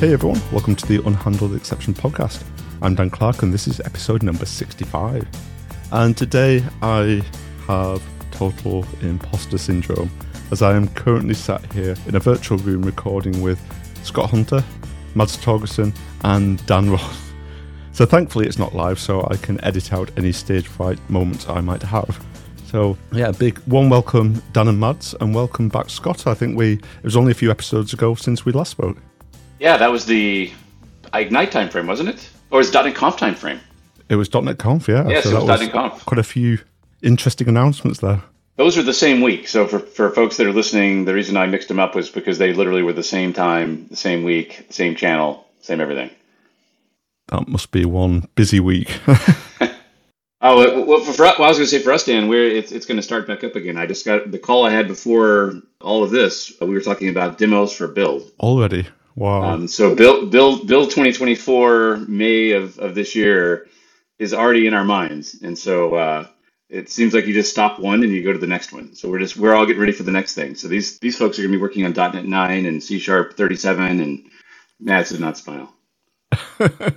Hey everyone, welcome to the Unhandled Exception podcast. I'm Dan Clark and this is episode number 65. And today I have total imposter syndrome as I am currently sat here in a virtual room recording with Scott Hunter, Mads Torgersen, and Dan Roth. So thankfully it's not live, so I can edit out any stage fright moments I might have. So yeah, big warm welcome Dan and Mads, and welcome back Scott. I think we it was only a few episodes ago since we last spoke. Yeah, that was the Ignite time frame, wasn't it? Or was it .NET Conf time frame? It was .NET Conf, yeah. Yes, so it was .NET Conf. Quite a few interesting announcements there. Those were the same week. So for, for folks that are listening, the reason I mixed them up was because they literally were the same time, the same week, same channel, same everything. That must be one busy week. Oh, well, for, for, well, I was going to say for us, Dan, we're it's, it's going to start back up again. I just got the call I had before all of this. We were talking about demos for Build. Already, wow. Um, so Build Build Build 2024 May of, of this year is already in our minds, and so uh, it seems like you just stop one and you go to the next one. So we're just we're all getting ready for the next thing. So these these folks are going to be working on .NET 9 and C Sharp 37, and Mads is not smile.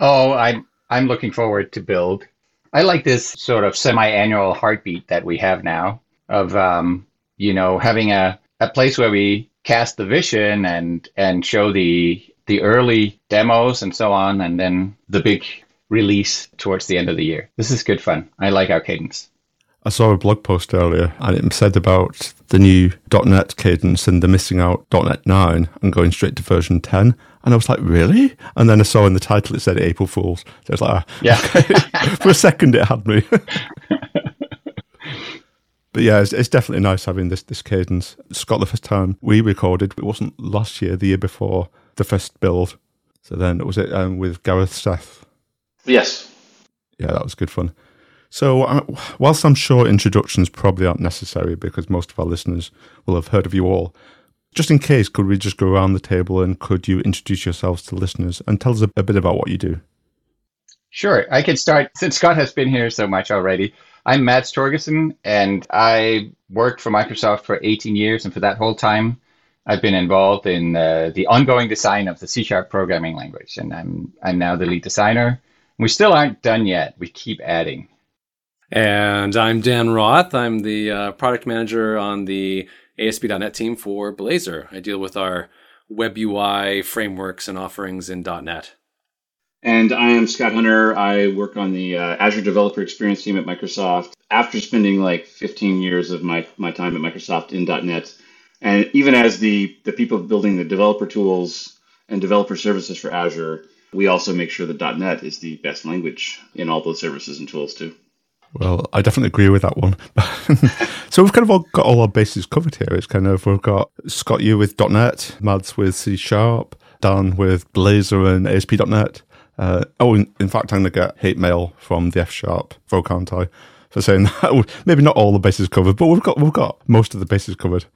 Oh, I'm I'm looking forward to build. I like this sort of semi-annual heartbeat that we have now of um, you know having a, a place where we cast the vision and and show the the early demos and so on, and then the big release towards the end of the year. This is good fun. I like our cadence. I saw a blog post earlier and it said about the new .NET cadence and the missing out .NET 9 and going straight to version 10. And I was like, really? And then I saw in the title it said April Fools. So I was like, ah, Yeah. For a second it had me. but yeah, it's, it's definitely nice having this, this cadence. Scott, the first time we recorded, it wasn't last year, the year before the first build. So then was it um, with Gareth Seth? Yes. Yeah, that was good fun. So, uh, whilst I'm sure introductions probably aren't necessary because most of our listeners will have heard of you all, just in case, could we just go around the table and could you introduce yourselves to listeners and tell us a, a bit about what you do? Sure, I could start since Scott has been here so much already. I'm Mads Torgersen, and I worked for Microsoft for 18 years, and for that whole time, I've been involved in uh, the ongoing design of the C Sharp programming language, and I'm I'm now the lead designer. We still aren't done yet. We keep adding. And I'm Dan Roth. I'm the uh, product manager on the ASP.NET team for Blazor. I deal with our web UI frameworks and offerings in .NET. And I am Scott Hunter. I work on the uh, Azure Developer Experience team at Microsoft. After spending like 15 years of my, my time at Microsoft in .NET, and even as the, the people building the developer tools and developer services for Azure, we also make sure that .NET is the best language in all those services and tools too. Well, I definitely agree with that one. so we've kind of all got all our bases covered here. It's kind of we've got Scott you with .NET, Mads with C Sharp, Dan with Blazor and ASP.NET. Uh, oh, in, in, fact, I'm going to get hate mail from the F Sharp for can't I for saying that. Maybe not all the bases covered, but we've got we've got most of the bases covered.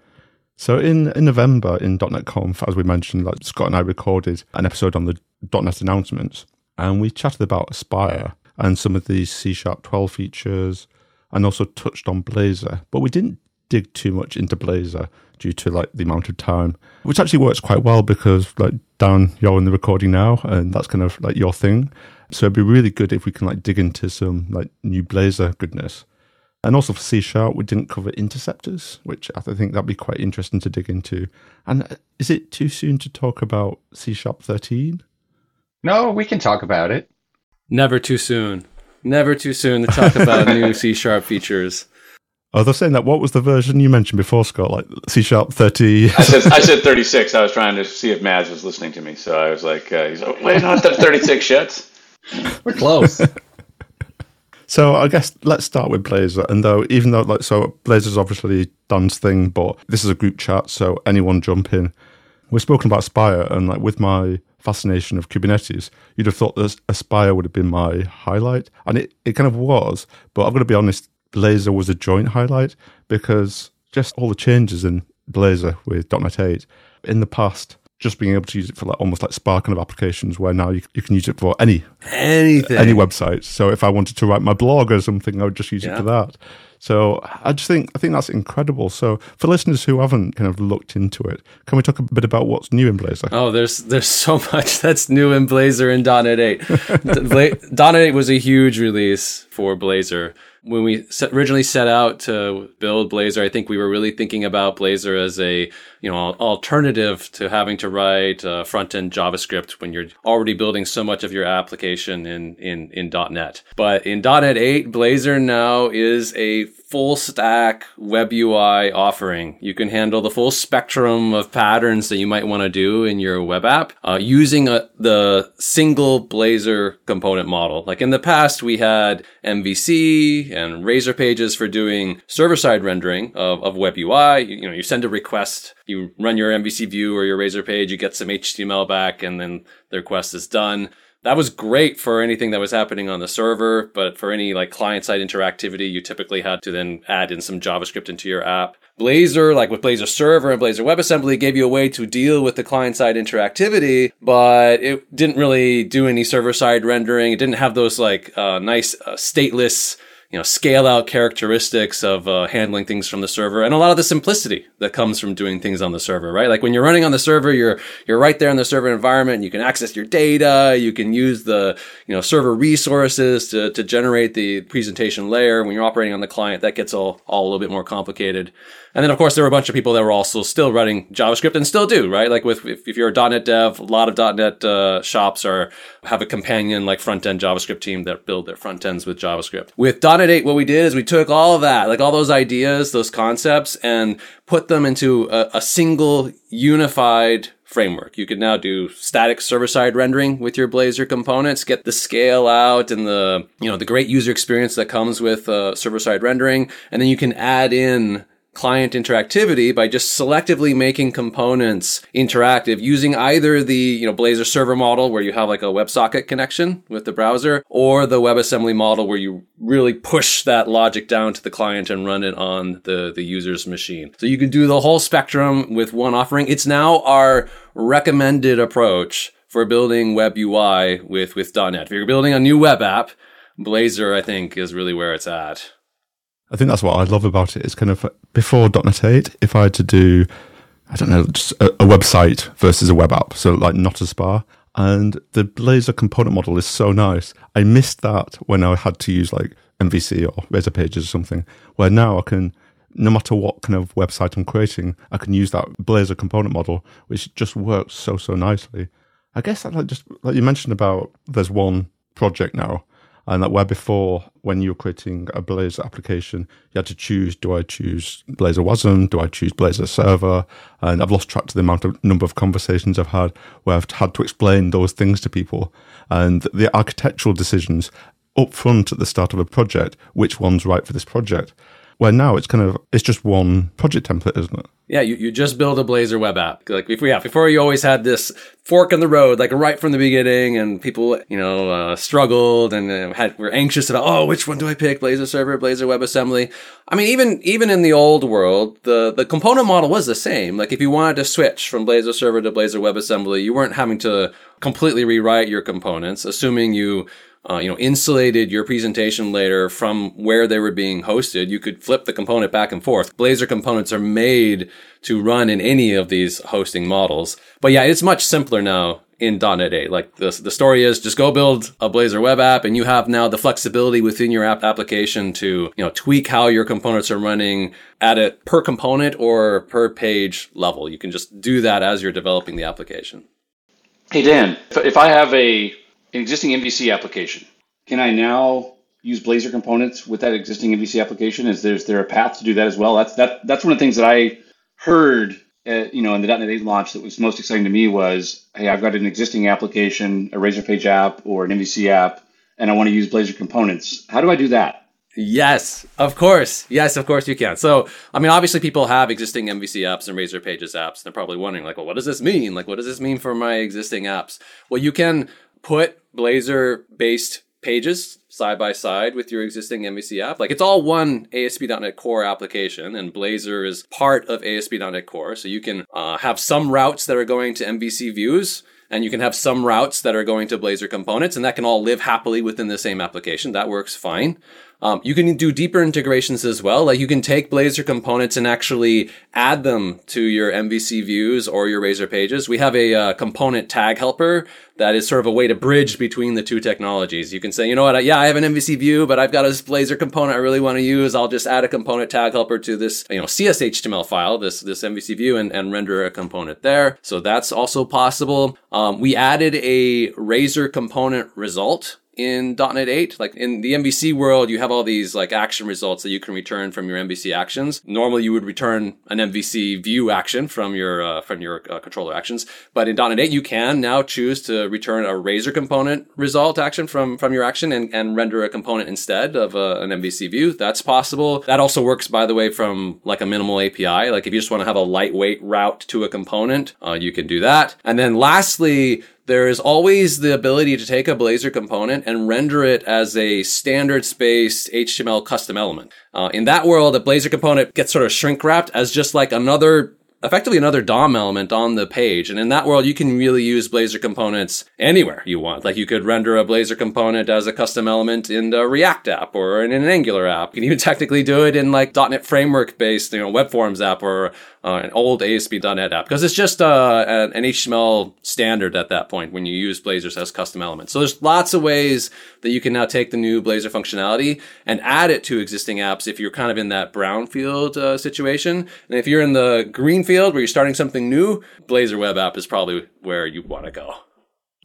So in, in November in .NET Conf, as we mentioned, like Scott and I recorded an episode on the .NET announcements, and we chatted about Aspire and some of these C Sharp 12 features, and also touched on Blazor. But we didn't dig too much into Blazor due to like the amount of time, which actually works quite well because like Dan, you're in the recording now, and that's kind of like your thing. So it'd be really good if we can like dig into some like new Blazor goodness. And also for C Sharp, we didn't cover interceptors, which I think that'd be quite interesting to dig into. And uh, is it too soon to talk about C Sharp 13? No, we can talk about it. Never too soon. Never too soon to talk about new C Sharp features. Oh, they're saying that. What was the version you mentioned before, Scott? Like C Sharp 30? I said, I said 36. I was trying to see if Mads was listening to me. So I was like, uh, he's like wait, not the 36 yet. We're close. So I guess let's start with Blazor. And though, even though like so, Blazor's obviously Dan's thing, but this is a group chat, so anyone jump in. We've spoken about Aspire, and like with my fascination of Kubernetes, you'd have thought that Aspire would have been my highlight, and it, it kind of was. But I'm going to be honest, Blazor was a joint highlight because just all the changes in Blazor with .NET 8 in the past, just being able to use it for like almost like Spark kind of applications where now you, you can use it for any Anything. any website. So if I wanted to write my blog or something, I would just use Yeah. it for that. So I just think I think that's incredible. So for listeners who haven't kind of looked into it, can we talk a bit about what's new in Blazor? Oh, there's there's so much that's new in Blazor and .NET 8. Bla- .NET 8 was a huge release for Blazor. When we originally set out to build Blazor, I think we were really thinking about Blazor as a you know alternative to having to write uh, front end JavaScript when you're already building so much of your application in in in .NET. But in .NET 8, Blazor now is a full stack web UI offering. You can handle the full spectrum of patterns that you might want to do in your web app uh, using a, the single Blazor component model. Like in the past, we had MVC and Razor pages for doing server side rendering of, of web UI. You, you know, you send a request, you run your MVC view or your Razor page, you get some HTML back, and then the request is done that was great for anything that was happening on the server, but for any like client side interactivity, you typically had to then add in some JavaScript into your app. Blazor, like with Blazor Server and Blazor WebAssembly, gave you a way to deal with the client side interactivity, but it didn't really do any server side rendering. It didn't have those like uh, nice uh, stateless you know, scale out characteristics of uh, handling things from the server and a lot of the simplicity that comes from doing things on the server, right? Like when you're running on the server, you're, you're right there in the server environment. You can access your data. You can use the, you know, server resources to, to generate the presentation layer. When you're operating on the client, that gets all, all a little bit more complicated. And then, of course, there were a bunch of people that were also still running JavaScript and still do, right? Like with, if, if you're a .NET dev, a lot of .NET uh, shops are, have a companion like front end JavaScript team that build their front ends with JavaScript. With .NET 8, what we did is we took all of that, like all those ideas, those concepts, and put them into a, a single unified framework. You can now do static server-side rendering with your Blazor components, get the scale out and the, you know, the great user experience that comes with uh, server-side rendering. And then you can add in client interactivity by just selectively making components interactive using either the, you know, Blazor server model where you have like a WebSocket connection with the browser or the WebAssembly model where you really push that logic down to the client and run it on the, the user's machine. So you can do the whole spectrum with one offering. It's now our recommended approach for building web UI with, with .NET. If you're building a new web app, Blazor, I think, is really where it's at. I think that's what I love about it. It's kind of before .NET 8, if I had to do, I don't know, just a, a website versus a web app, so like not a spa. And the Blazor component model is so nice. I missed that when I had to use like MVC or Razor Pages or something, where now I can, no matter what kind of website I'm creating, I can use that Blazor component model, which just works so, so nicely. I guess that like just like you mentioned about there's one project now and that where before when you were creating a Blazor application, you had to choose: do I choose Blazor WASM? Do I choose Blazor Server? And I've lost track to the amount of number of conversations I've had where I've had to explain those things to people and the architectural decisions up front at the start of a project. Which one's right for this project? Where now it's kind of it's just one project template, isn't it? Yeah, you, you just build a Blazor web app. Like before, yeah, before you always had this fork in the road, like right from the beginning, and people, you know, uh, struggled and uh, had were anxious about, oh, which one do I pick? Blazor server, Blazor WebAssembly. I mean, even even in the old world, the the component model was the same. Like if you wanted to switch from Blazor server to Blazor WebAssembly, you weren't having to completely rewrite your components, assuming you uh, you know, insulated your presentation layer from where they were being hosted, you could flip the component back and forth. Blazor components are made to run in any of these hosting models. But yeah, it's much simpler now in .NET 8. Like the, the story is just go build a Blazor web app and you have now the flexibility within your app application to, you know, tweak how your components are running at a per component or per page level. You can just do that as you're developing the application. Hey Dan, if I have a an existing MVC application, can I now use Blazor components with that existing MVC application? Is there, is there a path to do that as well? That's that that's one of the things that I heard, uh, you know, in the .NET 8 launch that was most exciting to me was, hey, I've got an existing application, a Razor Page app or an MVC app, and I want to use Blazor components. How do I do that? Yes, of course. Yes, of course you can. So, I mean, obviously people have existing MVC apps and Razor Pages apps. And They're probably wondering, like, well, what does this mean? Like, what does this mean for my existing apps? Well, you can put Blazor based pages side by side with your existing MVC app. Like it's all one ASP.NET Core application, and Blazor is part of ASP.NET Core. So you can uh, have some routes that are going to MVC views and you can have some routes that are going to Blazor components, and that can all live happily within the same application. That works fine. Um, you can do deeper integrations as well. Like you can take Blazor components and actually add them to your MVC views or your Razor pages. We have a uh, component tag helper that is sort of a way to bridge between the two technologies. You can say, you know what, yeah, I have an MVC view, but I've got a Blazor component I really want to use. I'll just add a component tag helper to this, you know, CSHTML file, this this MVC view, and, and render a component there. So that's also possible. Um, we added a Razor component result in .NET 8. Like in the MVC world, you have all these like action results that you can return from your MVC actions. Normally, you would return an MVC view action from your uh, from your uh, controller actions, but in .NET 8, you can now choose to return a Razor component result action from from your action and, and render a component instead of uh, an MVC view. That's possible. That also works, by the way, from like a minimal API. Like if you just want to have a lightweight route to a component, uh, you can do that. And then lastly, there is always the ability to take a Blazor component and render it as a standard spaced HTML custom element. Uh, in that world, a Blazor component gets sort of shrink wrapped as just like another effectively another DOM element on the page. And in that world, you can really use Blazor components anywhere you want. Like you could render a Blazor component as a custom element in the React app or in an Angular app. You can even technically do it in like .NET framework based, you know, web forms app or uh, an old ASP.NET app because it's just uh, an, HTML standard at that point when you use Blazor as custom elements. So there's lots of ways that you can now take the new Blazor functionality and add it to existing apps if you're kind of in that brownfield uh, situation. And if you're in the greenfield where you're starting something new, Blazor Web App is probably where you want to go.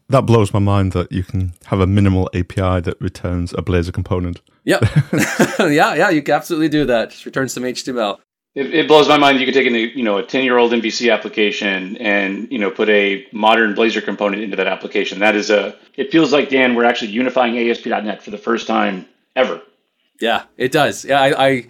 That blows my mind that you can have a minimal API that returns a Blazor component. Yep. yeah, yeah, you can absolutely do that. Just return some HTML it, it, blows my mind. You could take a you know a ten year old MVC application and you know put a modern Blazor component into that application. That is a. It feels like Dan, we're actually unifying ASP.NET for the first time ever. Yeah, it does. Yeah, I, I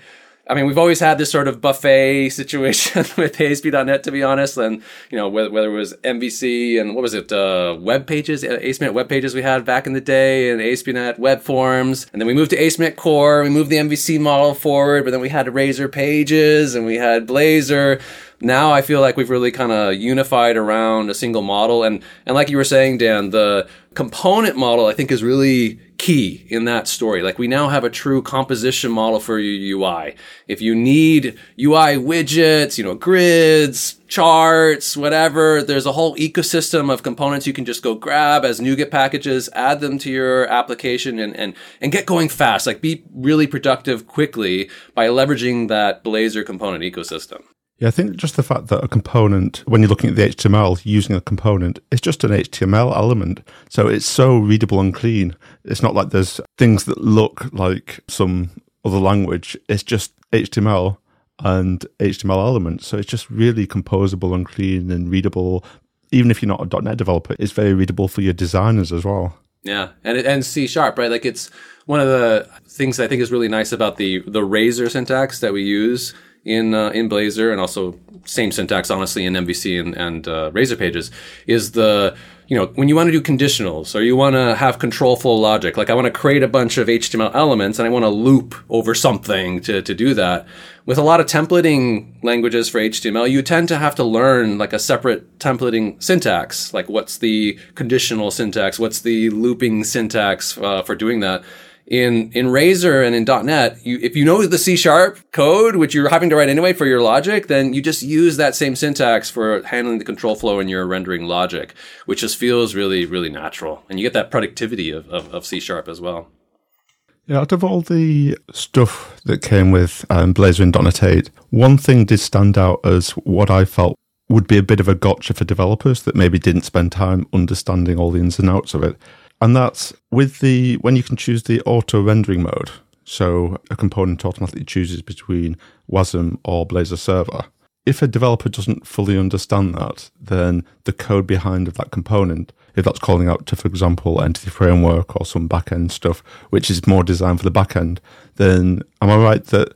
I mean, we've always had this sort of buffet situation with ASP.NET, to be honest. And, you know, whether, whether it was MVC and what was it, uh, web pages, ASP.NET web pages we had back in the day and ASP.NET web forms. And then we moved to ASP.NET Core. We moved the MVC model forward, but then we had Razor pages and we had Blazor now I feel like we've really kind of unified around a single model. And, and like you were saying, Dan, the component model I think is really key in that story. Like we now have a true composition model for your UI. If you need UI widgets, you know, grids, charts, whatever, there's a whole ecosystem of components you can just go grab as NuGet packages, add them to your application and, and, and get going fast. Like be really productive quickly by leveraging that Blazor component ecosystem. Yeah, I think just the fact that a component, when you're looking at the HTML, using a component, it's just an HTML element. So it's so readable and clean. It's not like there's things that look like some other language. It's just HTML and HTML elements. So it's just really composable and clean and readable. Even if you're not a .NET developer, it's very readable for your designers as well. Yeah, and and C sharp, right? Like it's one of the things I think is really nice about the the Razor syntax that we use in uh, in Blazor and also same syntax honestly in MVC and, and uh, Razor pages is the you know when you want to do conditionals or you want to have control flow logic like I want to create a bunch of HTML elements and I want to loop over something to, to do that. With a lot of templating languages for HTML you tend to have to learn like a separate templating syntax like what's the conditional syntax what's the looping syntax uh, for doing that in in Razor and in .NET, you, if you know the C sharp code, which you're having to write anyway for your logic, then you just use that same syntax for handling the control flow in your rendering logic, which just feels really really natural, and you get that productivity of of, of C sharp as well. Yeah, out of all the stuff that came with um, Blazor and .NET 8, one thing did stand out as what I felt would be a bit of a gotcha for developers that maybe didn't spend time understanding all the ins and outs of it and that's with the when you can choose the auto rendering mode. So a component automatically chooses between WASM or Blazor server. If a developer doesn't fully understand that, then the code behind of that component, if that's calling out to, for example, Entity Framework or some backend stuff, which is more designed for the backend, then am I right that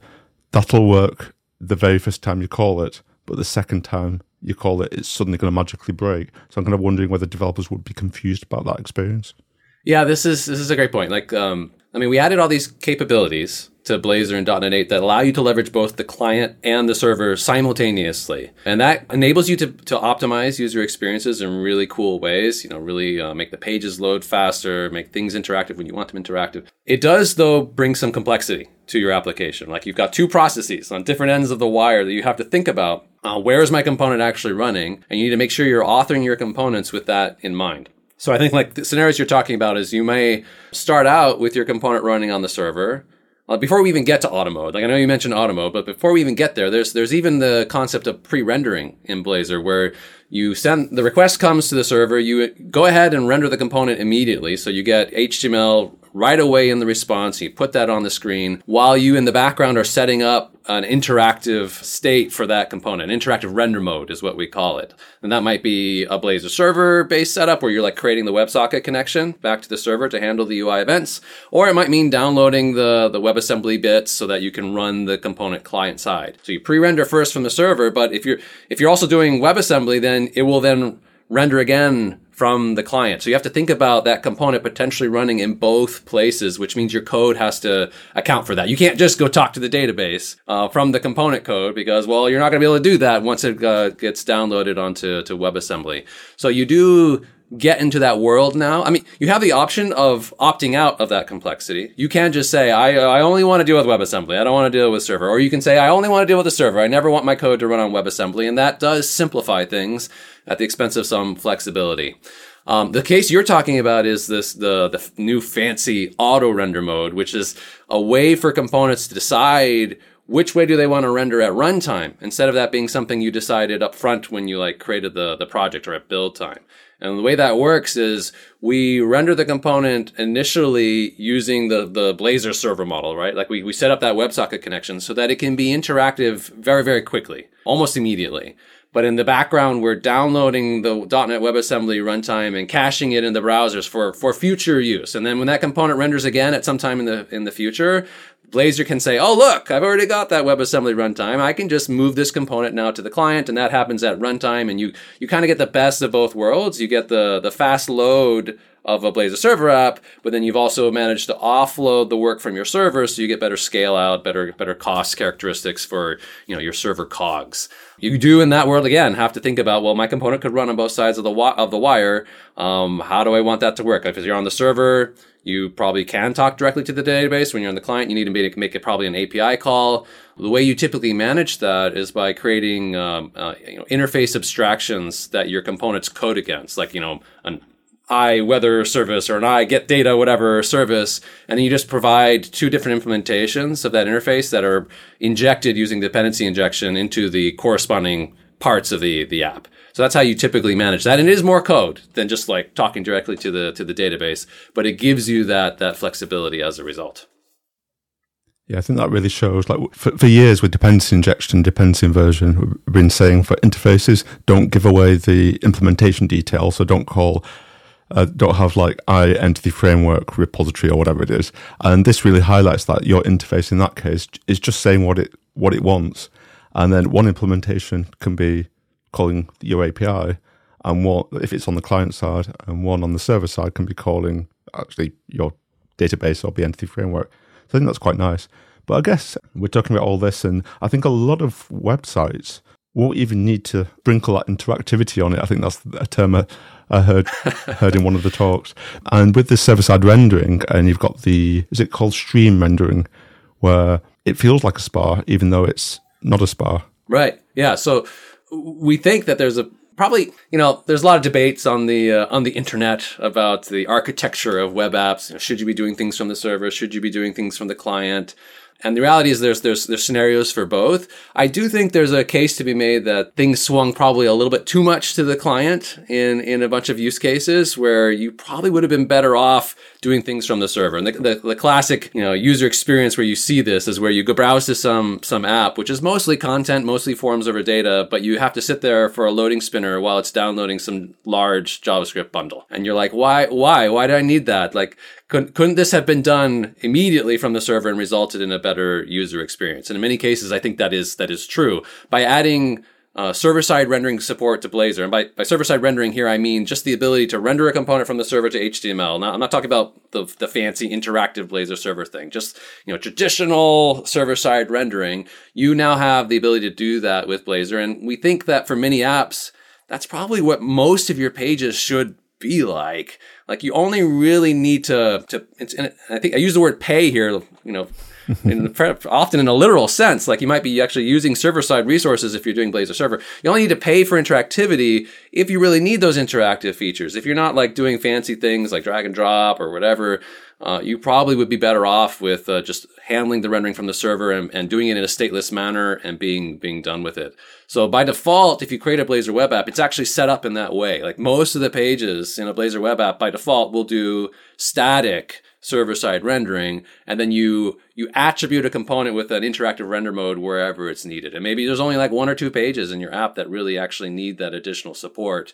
that'll work the very first time you call it, but the second time you call it, it's suddenly going to magically break? So I'm kind of wondering whether developers would be confused about that experience. Yeah, this is this is a great point. Like, um, I mean, we added all these capabilities to Blazor and .NET 8 that allow you to leverage both the client and the server simultaneously. And that enables you to, to optimize user experiences in really cool ways, you know, really uh, make the pages load faster, make things interactive when you want them interactive. It does, though, bring some complexity to your application. Like you've got two processes on different ends of the wire that you have to think about. Uh, where is my component actually running? And you need to make sure you're authoring your components with that in mind. So I think like the scenarios you're talking about is you may start out with your component running on the server. Uh, before we even get to auto mode, like I know you mentioned auto mode, but before we even get there, there's there's even the concept of pre-rendering in Blazor, where you send the request comes to the server, you go ahead and render the component immediately, so you get HTML right away in the response. You put that on the screen while you in the background are setting up an interactive state for that component. Interactive render mode is what we call it. And that might be a Blazor server based setup where you're like creating the WebSocket connection back to the server to handle the UI events. Or it might mean downloading the, the WebAssembly bits so that you can run the component client side. So you pre-render first from the server, but if you're, if you're also doing WebAssembly, then it will then render again from the client. So you have to think about that component potentially running in both places, which means your code has to account for that. You can't just go talk to the database uh, from the component code because, well, you're not going to be able to do that once it uh, gets downloaded onto to WebAssembly. So you do get into that world now. I mean, you have the option of opting out of that complexity. You can just say, I, I only want to deal with WebAssembly. I don't want to deal with server. Or you can say, I only want to deal with the server. I never want my code to run on WebAssembly. And that does simplify things at the expense of some flexibility. Um, the case you're talking about is this the the new fancy auto render mode, which is a way for components to decide which way do they want to render at runtime instead of that being something you decided up front when you like created the the project or at build time. And the way that works is we render the component initially using the, the Blazor server model, right? Like we, we set up that WebSocket connection so that it can be interactive very, very quickly, almost immediately. But in the background, we're downloading the .NET WebAssembly runtime and caching it in the browsers for, for future use. And then when that component renders again at some time in the, in the future, Blazor can say, oh, look, I've already got that WebAssembly runtime. I can just move this component now to the client, and that happens at runtime. And you, you kind of get the best of both worlds. You get the, the fast load of a Blazor server app, but then you've also managed to offload the work from your server so you get better scale out, better better cost characteristics for you know your server COGS. You do in that world again have to think about well, my component could run on both sides of the wi- of the wire. Um, how do I want that to work? If you're on the server, you probably can talk directly to the database. When you're on the client, you need to make, make it probably an API call. The way you typically manage that is by creating um, uh, you know, interface abstractions that your components code against, like you know an I weather service or an I get data whatever service, and you just provide two different implementations of that interface that are injected using dependency injection into the corresponding parts of the the app. So that's how you typically manage that. And it is more code than just like talking directly to the to the database, but it gives you that that flexibility as a result. Yeah, I think that really shows. Like for, for years with dependency injection, dependency inversion, we've been saying for interfaces, don't give away the implementation details. So don't call uh, don't have like I entity framework repository or whatever it is. And this really highlights that your interface in that case is just saying what it what it wants. And then one implementation can be calling your API, and what if it's on the client side, and one on the server side can be calling actually your database or the entity framework. So I think that's quite nice. But I guess we're talking about all this, and I think a lot of websites won't even need to sprinkle that interactivity on it. I think that's a term I heard heard in one of the talks. And with this server side rendering, and you've got the is it called stream rendering, where it feels like a spa even though it's not a spa. Right. Yeah. So we think that there's a probably you know there's a lot of debates on the uh, on the internet about the architecture of web apps. You know, should you be doing things from the server? Should you be doing things from the client? And the reality is there's, there's, there's scenarios for both. I do think there's a case to be made that things swung probably a little bit too much to the client in, in a bunch of use cases where you probably would have been better off doing things from the server. And the, the, the, classic, you know, user experience where you see this is where you go browse to some, some app, which is mostly content, mostly forms over data, but you have to sit there for a loading spinner while it's downloading some large JavaScript bundle. And you're like, why, why, why do I need that? Like, couldn't, couldn't this have been done immediately from the server and resulted in a better user experience? And in many cases, I think that is, that is true. By adding uh, server side rendering support to Blazor. And by, by server side rendering here, I mean just the ability to render a component from the server to HTML. Now, I'm not talking about the, the fancy interactive Blazor server thing, just, you know, traditional server side rendering. You now have the ability to do that with Blazor. And we think that for many apps, that's probably what most of your pages should be like. Like you only really need to, to, I think I use the word pay here, you know, in, often in a literal sense. Like you might be actually using server side resources if you're doing Blazor server. You only need to pay for interactivity if you really need those interactive features. If you're not like doing fancy things like drag and drop or whatever, uh, you probably would be better off with uh, just handling the rendering from the server and, and, doing it in a stateless manner and being being done with it. So by default, if you create a Blazor web app, it's actually set up in that way. Like most of the pages in a Blazor web app by default will do static server side rendering, and then you you attribute a component with an interactive render mode wherever it's needed. And maybe there's only like one or two pages in your app that really actually need that additional support.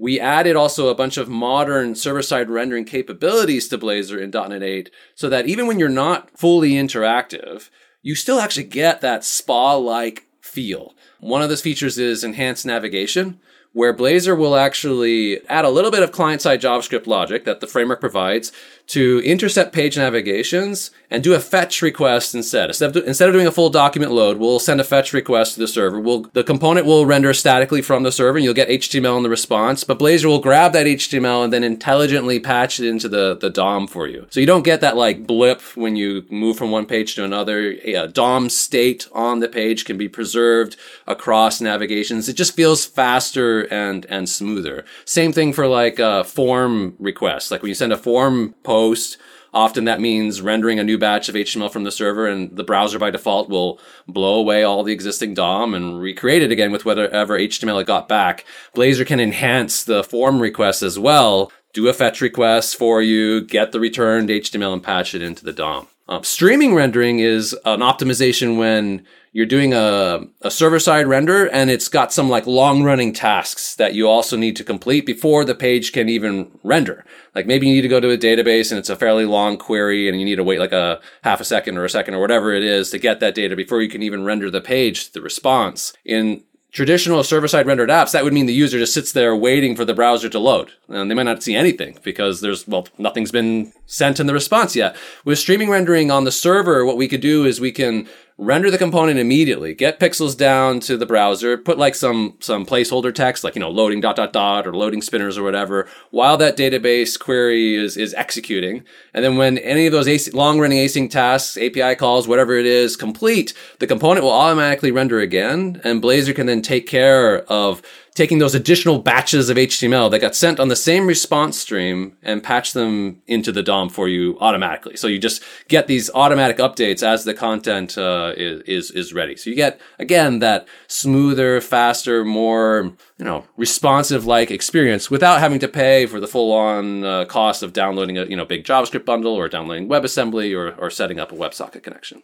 We added also a bunch of modern server side rendering capabilities to Blazor in .NET 8 so that even when you're not fully interactive, you still actually get that spa like feel. One of those features is enhanced navigation where Blazor will actually add a little bit of client side JavaScript logic that the framework provides to intercept page navigations and do a fetch request instead. Instead of, instead of doing a full document load, we'll send a fetch request to the server. We'll, the component will render statically from the server and you'll get HTML in the response, but Blazor will grab that HTML and then intelligently patch it into the, the DOM for you. So you don't get that like blip when you move from one page to another. A DOM state on the page can be preserved across navigations. It just feels faster and, and smoother. Same thing for like a form requests. Like when you send a form post post. Often that means rendering a new batch of HTML from the server and the browser by default will blow away all the existing DOM and recreate it again with whatever HTML it got back. Blazor can enhance the form request as well, do a fetch request for you, get the returned HTML and patch it into the DOM. Uh, streaming rendering is an optimization when you're doing a, a server side render and it's got some like long running tasks that you also need to complete before the page can even render. Like maybe you need to go to a database and it's a fairly long query and you need to wait like a half a second or a second or whatever it is to get that data before you can even render the page, the response. In traditional server side rendered apps, that would mean the user just sits there waiting for the browser to load. And they might not see anything because there's, well, nothing's been sent in the response yet. With streaming rendering on the server, what we could do is we can render the component immediately, get pixels down to the browser, put like some some placeholder text, like you know loading dot dot dot or loading spinners or whatever, while that database query is is executing, and then when any of those long running async tasks, API calls, whatever it is, complete, the component will automatically render again, and Blazor can then take care of taking those additional batches of HTML that got sent on the same response stream and patch them into the DOM for you automatically. So you just get these automatic updates as the content uh, is, is ready. So you get again that smoother, faster, more you know responsive like experience without having to pay for the full on uh, cost of downloading a you know big JavaScript bundle or downloading WebAssembly or or setting up a WebSocket connection.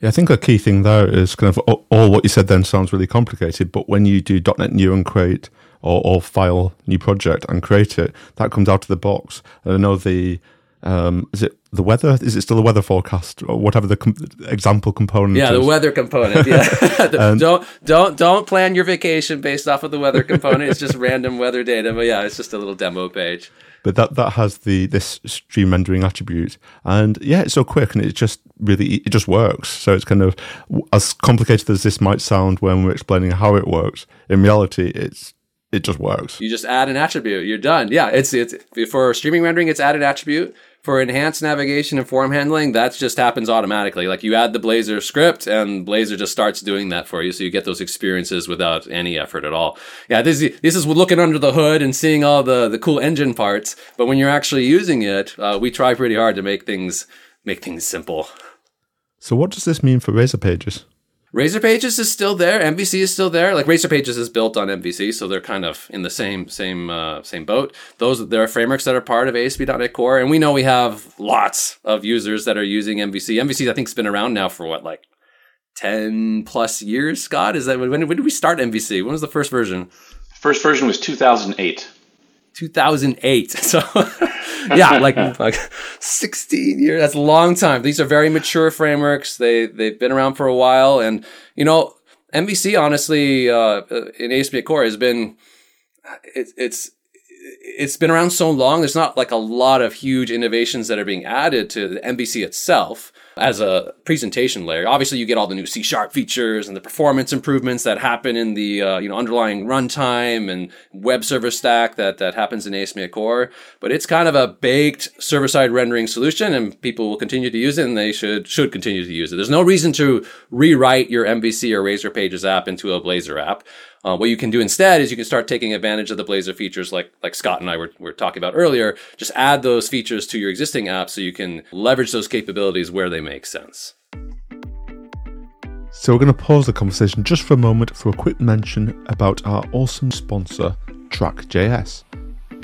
Yeah, I think a key thing there is kind of all what you said then sounds really complicated, but when you do .NET New and create or, or file new project and create it, that comes out of the box. And I know the um, is it the weather? Is it still the weather forecast or whatever the com- example component? Yeah, is? the weather component. Yeah, don't don't don't plan your vacation based off of the weather component. It's just random weather data. But yeah, it's just a little demo page but that that has the this stream rendering attribute. And yeah it's so quick and it just really it just works. So it's kind of as complicated as this might sound when we're explaining how it works in reality it's it just works. You just add an attribute. You're done. Yeah it's it's for streaming rendering it's added attribute for enhanced navigation and form handling, that just happens automatically. Like you add the Blazor script and Blazor just starts doing that for you. So you get those experiences without any effort at all. Yeah, this, this is looking under the hood and seeing all the, the cool engine parts. But when you're actually using it, uh, we try pretty hard to make things, make things simple. So what does this mean for Razor Pages? Razor Pages is still there. MVC is still there. Like Razor Pages is built on MVC, so they're kind of in the same same uh, same boat. Those there are frameworks that are part of ASP.NET Core, and we know we have lots of users that are using MVC. MVC I think has been around now for what like ten plus years. Scott, is that when, when did we start MVC? When was the first version? First version was two thousand eight. 2008. So, yeah, like, like 16 years. That's a long time. These are very mature frameworks. They, they've been around for a while. And, you know, MVC, honestly, uh, in ASP.NET Core has been it, it's it's been around so long. There's not like a lot of huge innovations that are being added to the MVC itself as a presentation layer. Obviously, you get all the new C sharp features and the performance improvements that happen in the uh, you know underlying runtime and web server stack that that happens in ASP.NET Core. But it's kind of a baked server side rendering solution, and people will continue to use it, and they should should continue to use it. There's no reason to rewrite your MVC or Razor Pages app into a Blazor app. Uh, what you can do instead is you can start taking advantage of the Blazor features like like Scott and I were, were talking about earlier. Just add those features to your existing app so you can leverage those capabilities where they make sense. So we're going to pause the conversation just for a moment for a quick mention about our awesome sponsor, TrackJS,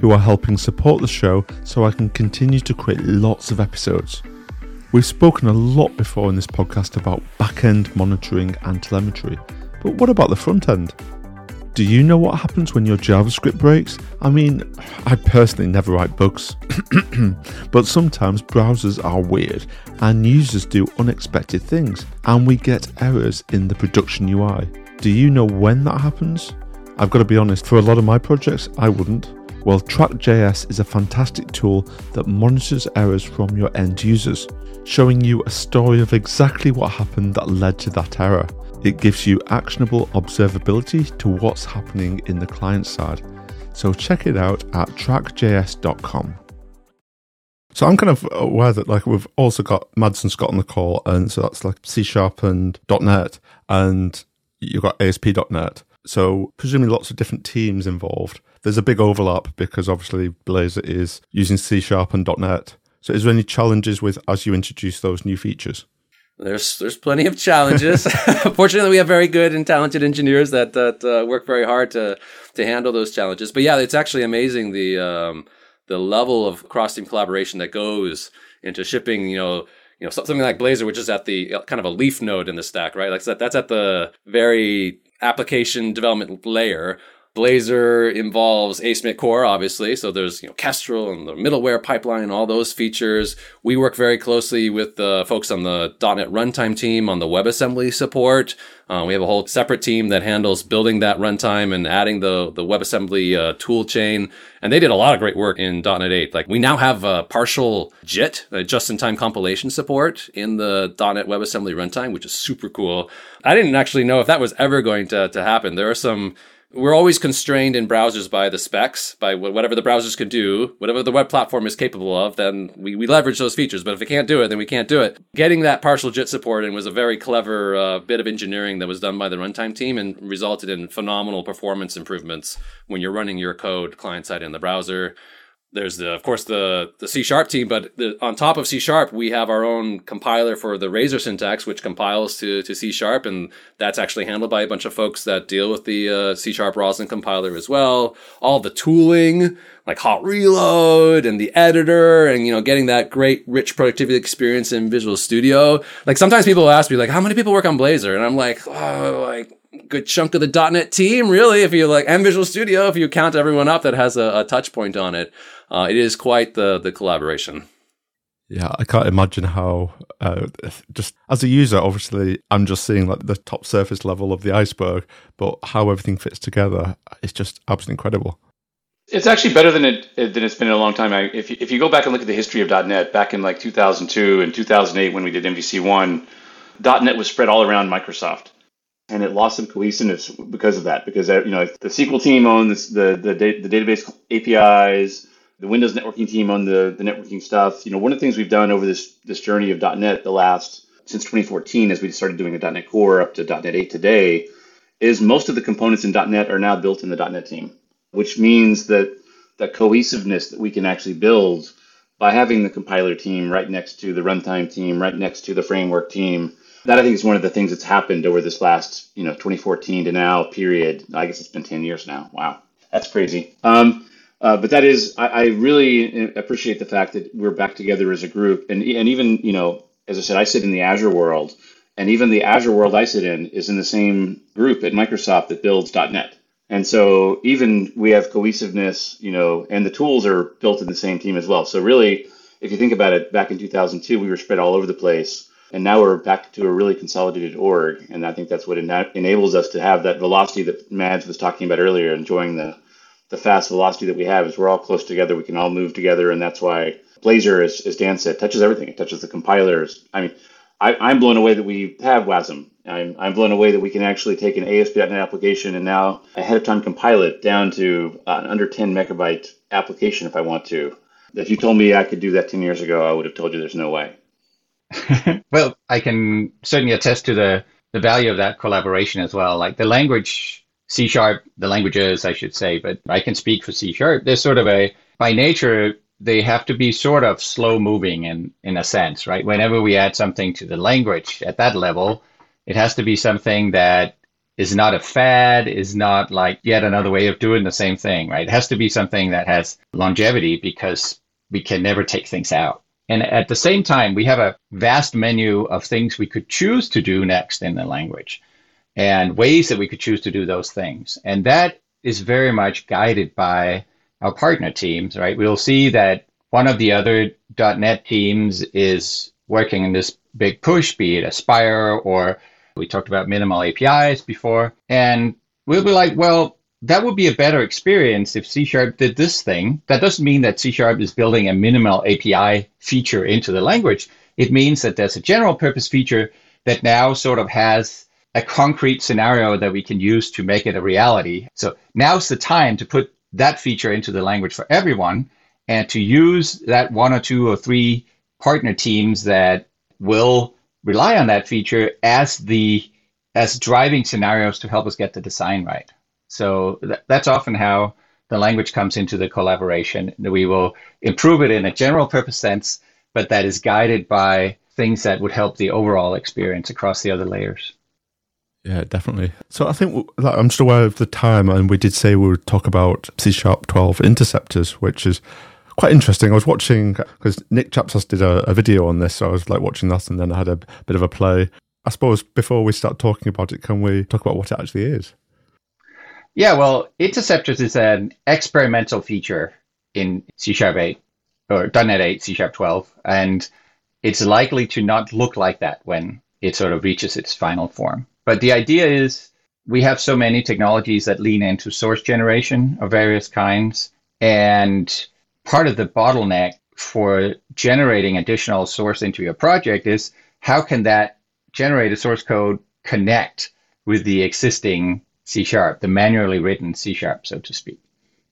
who are helping support the show so I can continue to create lots of episodes. We've spoken a lot before in this podcast about back-end monitoring and telemetry, but what about the front end? Do you know what happens when your JavaScript breaks? I mean, I personally never write bugs, but sometimes browsers are weird and users do unexpected things, and we get errors in the production UI. Do you know when that happens? I've got to be honest, for a lot of my projects, I wouldn't. Well, TrackJS is a fantastic tool that monitors errors from your end users, showing you a story of exactly what happened that led to that error. It gives you actionable observability to what's happening in the client side. So check it out at trackjs.com. So I'm kind of aware that like we've also got Mads and Scott on the call, and so that's like C Sharp and .NET, and you've got ASP.NET. So presumably lots of different teams involved. There's a big overlap because obviously Blazor is using C Sharp and .NET. So is there any challenges with as you introduce those new features? There's there's plenty of challenges. Fortunately, we have very good and talented engineers that that uh, work very hard to to handle those challenges. But yeah, it's actually amazing the um, the level of cross team collaboration that goes into shipping. You know, you know something like Blazor, which is at the uh, kind of a leaf node in the stack, right? Like that's at the very application development layer Blazor involves ASP.NET Core, obviously. So there's you know Kestrel and the middleware pipeline, and all those features. We work very closely with the folks on the .NET runtime team on the WebAssembly support. Uh, we have a whole separate team that handles building that runtime and adding the the WebAssembly uh, tool chain. And they did a lot of great work in .NET 8. Like we now have a partial JIT, a just-in-time compilation support in the .NET WebAssembly runtime, which is super cool. I didn't actually know if that was ever going to to happen. There are some we're always constrained in browsers by the specs, by whatever the browsers can do, whatever the web platform is capable of, then we, we leverage those features. But if it can't do it, then we can't do it. Getting that partial JIT support in was a very clever uh, bit of engineering that was done by the runtime team and resulted in phenomenal performance improvements when you're running your code client side in the browser there's the, of course the the C sharp team, but the, on top of C sharp, we have our own compiler for the Razor syntax, which compiles to, to C sharp, and that's actually handled by a bunch of folks that deal with the uh, C sharp Roslyn compiler as well. All the tooling, like hot reload and the editor, and you know, getting that great rich productivity experience in Visual Studio. Like sometimes people ask me, like, how many people work on Blazor, and I'm like, oh, like good chunk of the .NET team, really. If you like, and Visual Studio, if you count everyone up that has a, a touch point on it uh, it is quite the the collaboration. Yeah, I can't imagine how. Uh, just as a user, obviously, I'm just seeing like the top surface level of the iceberg, but how everything fits together is just absolutely incredible. It's actually better than it than it's been in a long time. I, if you, if you go back and look at the history of .NET, back in like 2002 and 2008 when we did MVC one, .NET was spread all around Microsoft, and it lost some cohesiveness because of that. Because uh, you know the SQL team owned the the, the database APIs the Windows networking team on the, the networking stuff. You know, one of the things we've done over this this journey of .NET the last since 2014, as we started doing a .NET Core up to .NET 8 today, is most of the components in .NET are now built in the .NET team, which means that that cohesiveness that we can actually build by having the compiler team right next to the runtime team, right next to the framework team. That I think is one of the things that's happened over this last, you know, 2014 to now period. I guess it's been 10 years now. Wow, that's crazy. Um, uh, but that is, I, I, really appreciate the fact that we're back together as a group, and and even you know, as I said, I sit in the Azure world, and even the Azure world I sit in is in the same group at Microsoft that builds .NET, and so even we have cohesiveness, you know, and the tools are built in the same team as well. So really, if you think about it, back in 2002, we were spread all over the place. And now we're back to a really consolidated org. And I think that's what ena- enables us to have that velocity that Mads was talking about earlier, enjoying the, the fast velocity that we have is we're all close together. We can all move together. And that's why Blazor, as, as Dan said, touches everything. It touches the compilers. I mean, I, am blown away that we have WASM. I'm, I'm blown away that we can actually take an ASP.NET application and now ahead of time compile it down to uh, an under 10 megabyte application if I want to. If you told me I could do that 10 years ago, I would have told you there's no way. well, I can certainly attest to the, the value of that collaboration as well. Like the language C sharp, the languages, I should say, but I can speak for C sharp. There's sort of a, by nature, they have to be sort of slow moving in, in a sense, right? Whenever we add something to the language at that level, it has to be something that is not a fad, is not like yet another way of doing the same thing, right? It has to be something that has longevity because we can never take things out. And at the same time, we have a vast menu of things we could choose to do next in the language and ways that we could choose to do those things. And that is very much guided by our partner teams, right? We'll see that one of the other .NET teams is working in this big push, be it Aspire or we talked about minimal APIs before. And we'll be like, well, that would be a better experience if C Sharp did this thing. That doesn't mean that C Sharp is building a minimal API feature into the language. It means that there's a general purpose feature that now sort of has a concrete scenario that we can use to make it a reality. So now's the time to put that feature into the language for everyone and to use that one or two or three partner teams that will rely on that feature as the as driving scenarios to help us get the design right. So th- that's often how the language comes into the collaboration. We will improve it in a general purpose sense, but that is guided by things that would help the overall experience across the other layers. Yeah, definitely. So I think I'm just aware of the time, and we did say we would talk about C Sharp 12 interceptors, which is quite interesting. I was watching because Nick Chapsas did a, a, video on this, so I was like watching that, and then I had a bit of a play. I suppose before we start talking about it, can we talk about what it actually is? Yeah, well, interceptors is an experimental feature in C Sharp 8 or .NET 8, C Sharp 12, and it's likely to not look like that when it sort of reaches its final form. But the idea is we have so many technologies that lean into source generation of various kinds. And part of the bottleneck for generating additional source into your project is how can that generated source code connect with the existing C sharp, the manually written C sharp, so to speak?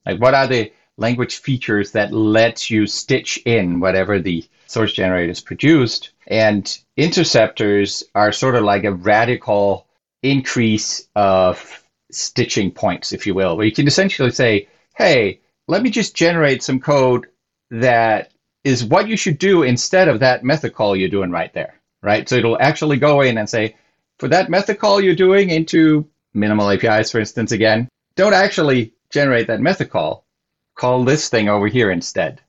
Like, what are the language features that lets you stitch in whatever the source generator is produced? And interceptors are sort of like a radical increase of stitching points, if you will, where you can essentially say, hey, let me just generate some code that is what you should do instead of that method call you're doing right there, right? So it'll actually go in and say, for that method call you're doing into minimal APIs, for instance, again, don't actually generate that method call. Call this thing over here instead.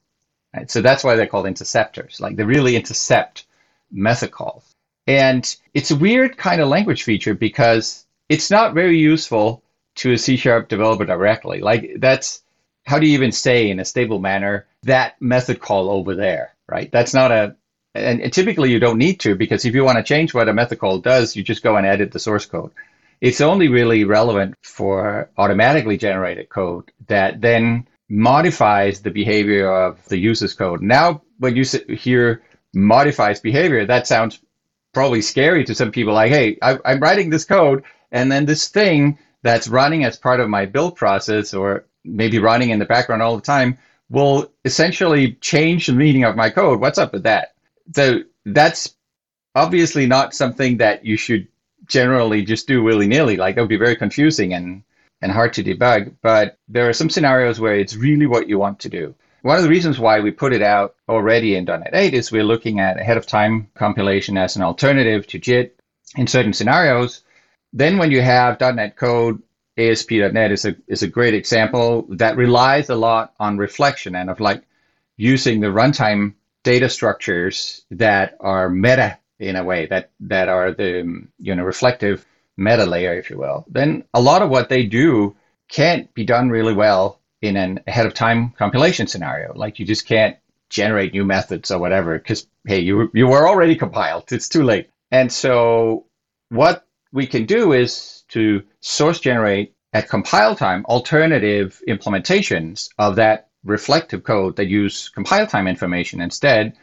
Right? So that's why they're called interceptors. Like they really intercept method calls. And it's a weird kind of language feature because it's not very useful to a C sharp developer directly. Like that's how do you even say in a stable manner that method call over there, right? That's not a and typically you don't need to because if you want to change what a method call does, you just go and edit the source code. It's only really relevant for automatically generated code that then modifies the behavior of the user's code. Now, when you hear modifies behavior, that sounds probably scary to some people like, hey, I, I'm writing this code, and then this thing that's running as part of my build process or maybe running in the background all the time will essentially change the meaning of my code. What's up with that? So that's obviously not something that you should generally just do willy nilly. Like that would be very confusing and, and hard to debug. But there are some scenarios where it's really what you want to do. One of the reasons why we put it out already in .NET 8 is we're looking at ahead of time compilation as an alternative to JIT in certain scenarios. Then when you have .NET code, ASP.NET is a, is a great example that relies a lot on reflection and of like using the runtime data structures that are meta in a way that, that are the, you know, reflective meta layer, if you will. Then a lot of what they do can't be done really well in an ahead of time compilation scenario. Like you just can't generate new methods or whatever because hey, you you were already compiled. It's too late. And so what we can do is to source generate at compile time alternative implementations of that reflective code that use compile time information instead.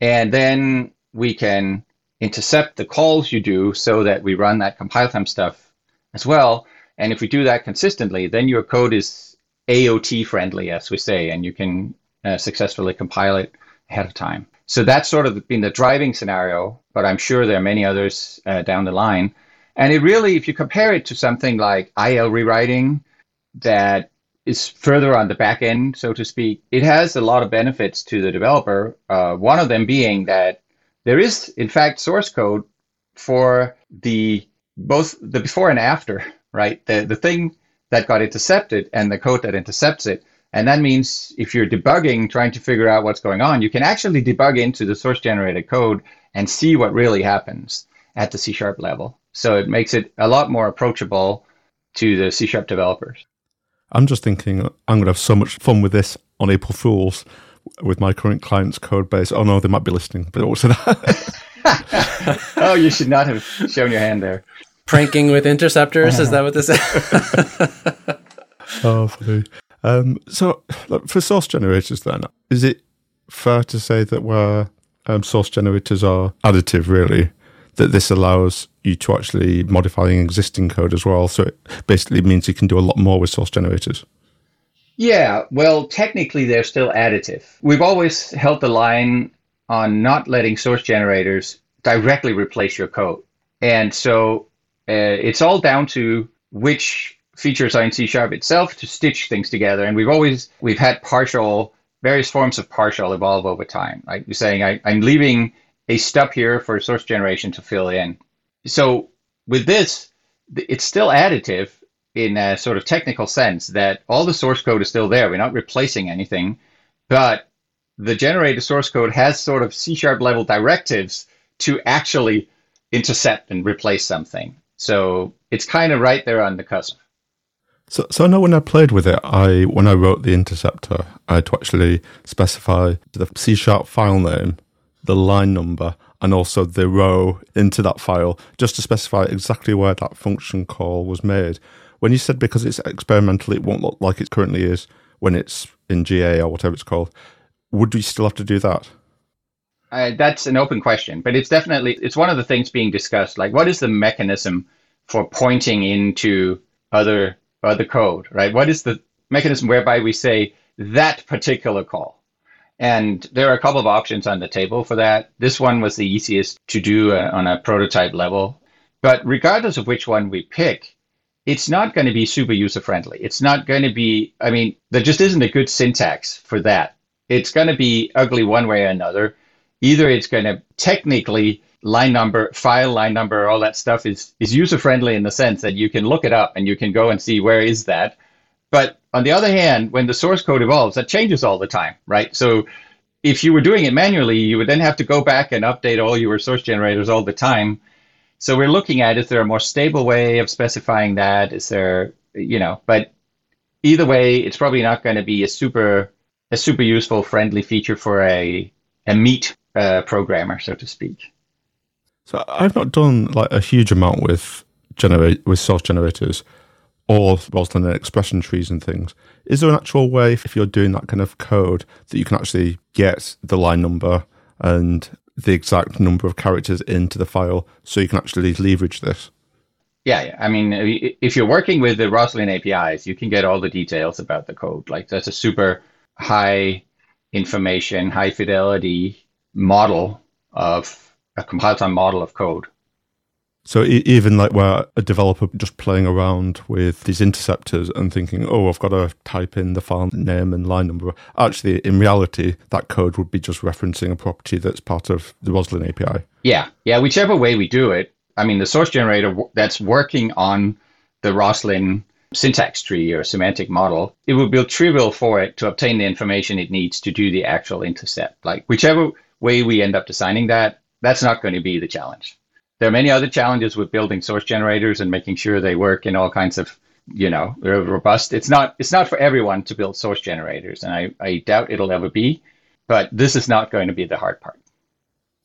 And then we can intercept the calls you do so that we run that compile time stuff as well. And if we do that consistently, then your code is AOT friendly, as we say, and you can uh, successfully compile it ahead of time. So that's sort of been the driving scenario, but I'm sure there are many others uh, down the line. And it really, if you compare it to something like IL rewriting that is further on the back end, so to speak, it has a lot of benefits to the developer. Uh, one of them being that there is, in fact, source code for the both the before and after, right? The the thing that got intercepted and the code that intercepts it. And that means if you're debugging, trying to figure out what's going on, you can actually debug into the source generated code and see what really happens at the C sharp level. So it makes it a lot more approachable to the C sharp developers. I'm just thinking I'm going to have so much fun with this on April Fools with my current client's code base. Oh no, they might be listening, but also that. oh, you should not have shown your hand there. Pranking with interceptors? Is that what this is? oh, funny. Um, so, for source generators, then, is it fair to say that where um, source generators are additive, really, that this allows you to actually modify existing code as well? So, it basically means you can do a lot more with source generators. Yeah, well, technically they're still additive. We've always held the line on not letting source generators directly replace your code. And so uh, it's all down to which features are in C sharp itself to stitch things together. And we've always we've had partial various forms of partial evolve over time. Like you're saying, I, I'm leaving a stub here for source generation to fill in. So with this, it's still additive, in a sort of technical sense that all the source code is still there. We're not replacing anything, but the generated source code has sort of C sharp level directives to actually intercept and replace something. So it's kind of right there on the cusp. So, so I know when I played with it, I when I wrote the interceptor, I had to actually specify the C sharp file name, the line number, and also the row into that file, just to specify exactly where that function call was made. When you said because it's experimental, it won't look like it currently is when it's in GA or whatever it's called, would we still have to do that? Uh, that's an open question, but it's definitely it's one of the things being discussed. Like, what is the mechanism for pointing into other other code, right? What is the mechanism whereby we say that particular call? And there are a couple of options on the table for that. This one was the easiest to do uh, on a prototype level. But regardless of which one we pick, it's not going to be super user friendly. It's not going to be, I mean, there just isn't a good syntax for that. It's going to be ugly one way or another. Either it's going to technically line number, file line number, all that stuff is, is user friendly in the sense that you can look it up and you can go and see where is that. But on the other hand, when the source code evolves, that changes all the time, right? So if you were doing it manually, you would then have to go back and update all your source generators all the time so we're looking at is there a more stable way of specifying that? Is there, you know, but either way, it's probably not going to be a super a super useful, friendly feature for a a meat uh, programmer, so to speak. So I've not done like a huge amount with generate with source generators or Roslyn and expression trees and things. Is there an actual way, if you're doing that kind of code, that you can actually get the line number and the exact number of characters into the file so you can actually leverage this. Yeah, I mean, if you're working with the Roslyn APIs, you can get all the details about the code. Like that's a super high information, high fidelity model of a compile time model of code. So even like where a developer just playing around with these interceptors and thinking, oh, I've got to type in the file name and line number. Actually, in reality, that code would be just referencing a property that's part of the Roslyn API. Yeah, yeah. Whichever way we do it, I mean, the source generator that's working on the Roslyn syntax tree or semantic model, it would be trivial for it to obtain the information it needs to do the actual intercept. Like whichever way we end up designing that, that's not going to be the challenge there are many other challenges with building source generators and making sure they work in all kinds of you know robust it's not it's not for everyone to build source generators and i, I doubt it'll ever be But this is not going to be the hard part.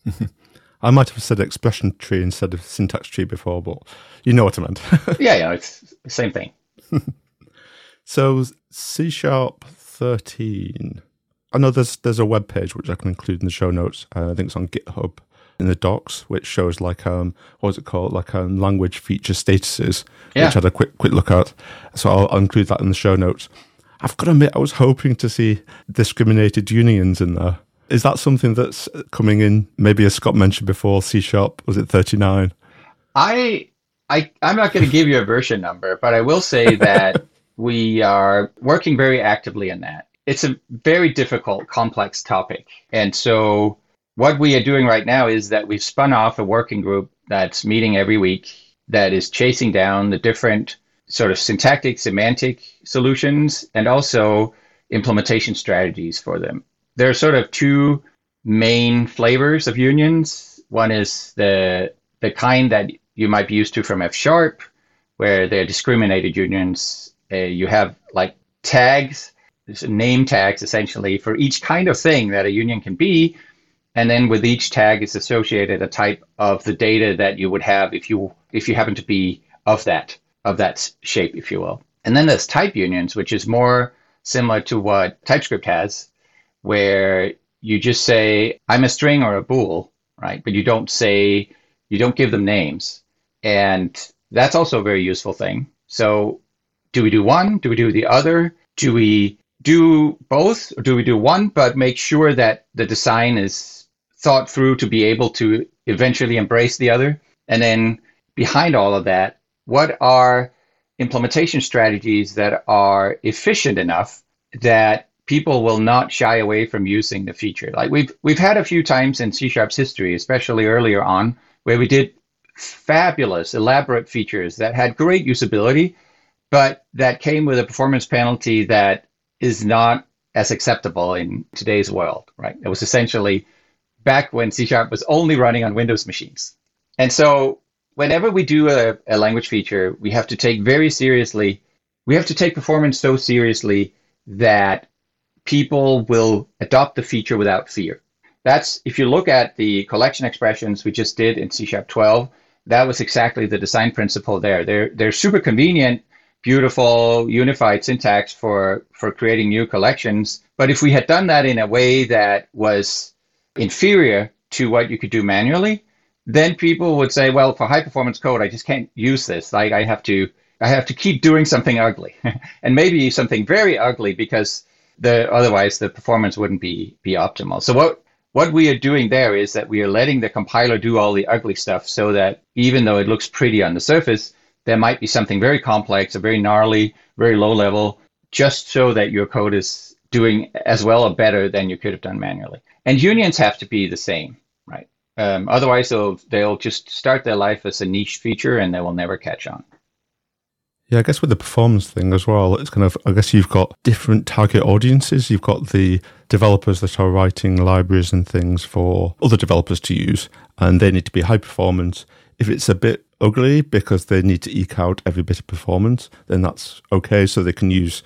I might have said expression tree instead of syntax tree before, but you know what I meant. yeah, yeah, it's the same thing. so C sharp 13. I know there's there's a web page which I can include in the show notes. Uh, I think it's on GitHub in the docs, which shows like um what's it called like um language feature statuses, Yeah. which I had a quick quick look at. So I'll, I'll include that in the show notes. I've got to admit, I was hoping to see discriminated unions in there. Is that something that's coming in? Maybe as Scott mentioned before, C sharp was it thirty nine? I, I, I'm not going to give you a version number, but I will say that we are working very actively in that. It's a very difficult, complex topic. And so what we are doing right now is that we've spun off a working group that's meeting every week that is chasing down the different sort of syntactic, semantic solutions and also implementation strategies for them. There are sort of two main flavors of unions. One is the the kind that you might be used to from F sharp, where they're discriminated unions. Uh, you have like tags, name tags essentially for each kind of thing that a union can be, and then with each tag is associated a type of the data that you would have if you if you happen to be of that of that shape, if you will. And then there's type unions, which is more similar to what TypeScript has, where you just say I'm a string or a bool, right? But you don't say you don't give them names, and that's also a very useful thing. So, do we do one? Do we do the other? Do we do both, or do we do one but make sure that the design is thought through to be able to eventually embrace the other? And then behind all of that, what are implementation strategies that are efficient enough that people will not shy away from using the feature? Like we've we've had a few times in C Sharp's history, especially earlier on, where we did fabulous, elaborate features that had great usability, but that came with a performance penalty that is not as acceptable in today's world, right? It was essentially back when C Sharp was only running on Windows machines. And so whenever we do a, a language feature, we have to take very seriously, we have to take performance so seriously that people will adopt the feature without fear. That's if you look at the collection expressions we just did in C Sharp 12, that was exactly the design principle there. They're they're super convenient, beautiful, unified syntax for for creating new collections. But if we had done that in a way that was inferior to what you could do manually, then people would say, well, for high performance code, I just can't use this. Like I have to I have to keep doing something ugly. and maybe something very ugly because the otherwise the performance wouldn't be be optimal. So what what we are doing there is that we are letting the compiler do all the ugly stuff so that even though it looks pretty on the surface, there might be something very complex, or very gnarly, very low level, just so that your code is doing as well or better than you could have done manually. And unions have to be the same, right? Um, otherwise, they'll they'll just start their life as a niche feature and they will never catch on. Yeah, I guess with the performance thing as well, it's kind of, I guess you've got different target audiences. You've got the developers that are writing libraries and things for other developers to use, and they need to be high performance. If it's a bit ugly because they need to eke out every bit of performance, then that's okay. So they can use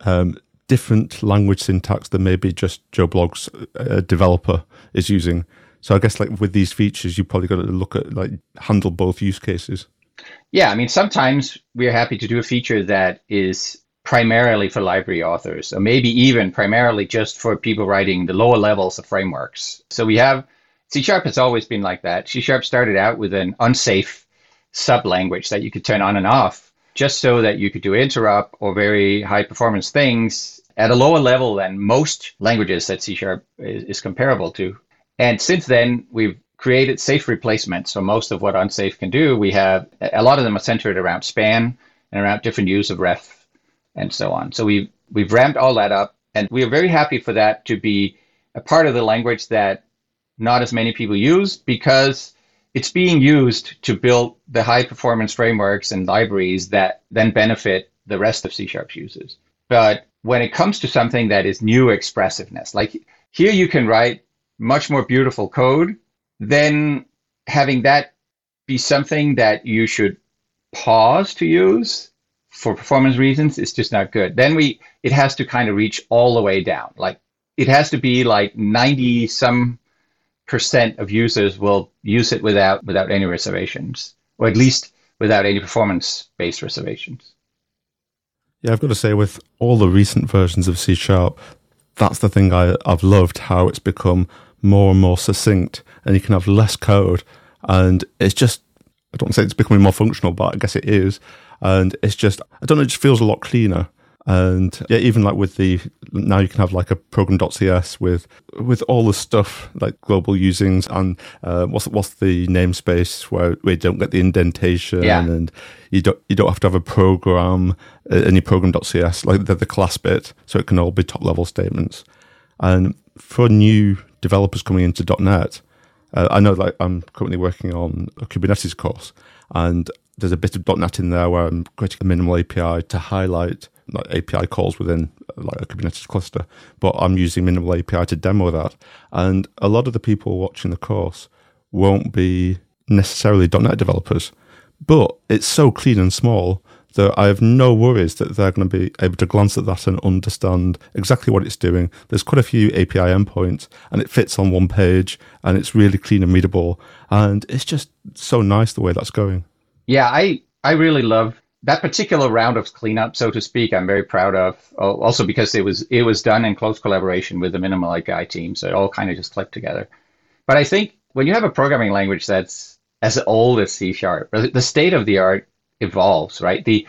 um, different language syntax than maybe just Joe Blogg's uh, developer is using. So I guess like with these features, you probably got to look at like handle both use cases. Yeah, I mean, sometimes we're happy to do a feature that is primarily for library authors, or maybe even primarily just for people writing the lower levels of frameworks. So we have C Sharp has always been like that. C Sharp started out with an unsafe sub language that you could turn on and off just so that you could do interop or very high performance things at a lower level than most languages that C Sharp is, is comparable to. And since then, we've created safe replacements. So most of what unsafe can do, we have a lot of them are centered around span and around different use of ref and so on. So we've we've ramped all that up, and we are very happy for that to be a part of the language that not as many people use because it's being used to build the high performance frameworks and libraries that then benefit the rest of C Sharp's users. But when it comes to something that is new expressiveness, like here you can write much more beautiful code, then having that be something that you should pause to use for performance reasons is just not good. Then we it has to kind of reach all the way down. Like it has to be like 90 some percent of users will use it without without any reservations, or at least without any performance based reservations. Yeah, I've got to say, with all the recent versions of C Sharp, that's the thing I, I've loved how it's become more and more succinct and you can have less code. And it's just, I don't say it's becoming more functional, but I guess it is. And it's just, I don't know, it just feels a lot cleaner. And yeah, even like with the now you can have like a program.cs with with all the stuff like global usings and uh, what's what's the namespace where we don't get the indentation Yeah. and you don't you don't have to have a program uh, any program.cs like the, the class bit so it can all be top level statements. And for new developers coming into .NET, uh, I know like I'm currently working on a Kubernetes course, and there's a bit of .NET in there where I'm creating a minimal API to highlight like API calls within like a Kubernetes cluster. But I'm using minimal API to demo that, and a lot of the people watching the course won't be necessarily .NET developers, but it's so clean and small that I have no worries that they're going to be able to glance at that and understand exactly what it's doing. There's quite a few API endpoints and it fits on one page and it's really clean and readable. And it's just so nice the way that's going. Yeah, I I really love that particular round of cleanup, so to speak. I'm very proud of. Also because it was it was done in close collaboration with the Minimal API team, so it all kind of just clicked together. But I think when you have a programming language that's as old as C sharp, the state of the art evolves, right? The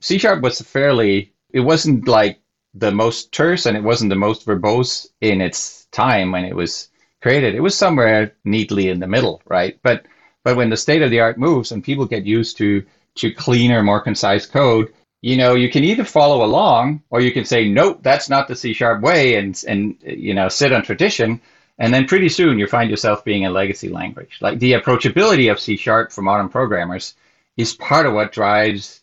C sharp was fairly. It wasn't like the most terse, and it wasn't the most verbose in its time when it was created. It was somewhere neatly in the middle, right? But but when the state of the art moves and people get used to to cleaner, more concise code, you know, you can either follow along or you can say, nope, that's not the C sharp way, and and you know, sit on tradition. And then pretty soon you find yourself being a legacy language. Like the approachability of C sharp for modern programmers is part of what drives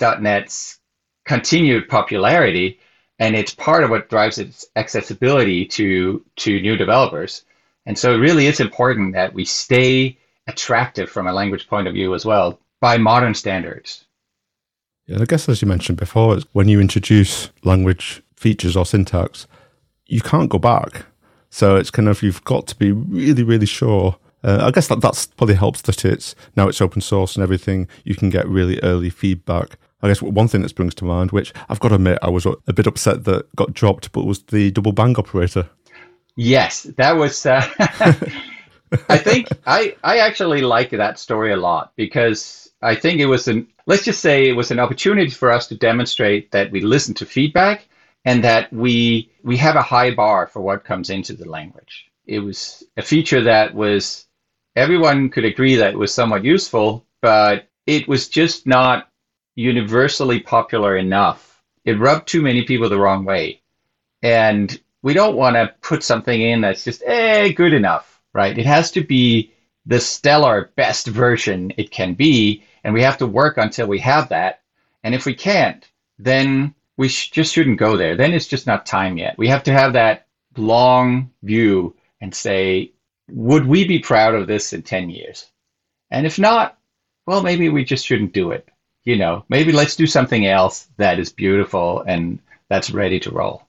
.NET's continued popularity, and it's part of what drives its accessibility to to new developers. And so, it really is important that we stay attractive from a language point of view as well by modern standards. Yeah, I guess as you mentioned before, when you introduce language features or syntax, you can't go back. So it's kind of you've got to be really, really sure. Uh, I guess that that's probably helps that it's now it's open source and everything. You can get really early feedback. I guess one thing that springs to mind, which I've got to admit, I was a bit upset that got dropped, but was the double bang operator. Yes, that was. Uh, I think I I actually like that story a lot because I think it was an let's just say it was an opportunity for us to demonstrate that we listen to feedback and that we we have a high bar for what comes into the language. It was a feature that was everyone could agree that it was somewhat useful, but it was just not universally popular enough. It rubbed too many people the wrong way. And we don't want to put something in that's just eh good enough, right? It has to be the stellar best version it can be, and we have to work until we have that. And if we can't, then we sh- just shouldn't go there. Then it's just not time yet. We have to have that long view and say, would we be proud of this in 10 years? And if not, well, maybe we just shouldn't do it. You know, maybe let's do something else that is beautiful and that's ready to roll.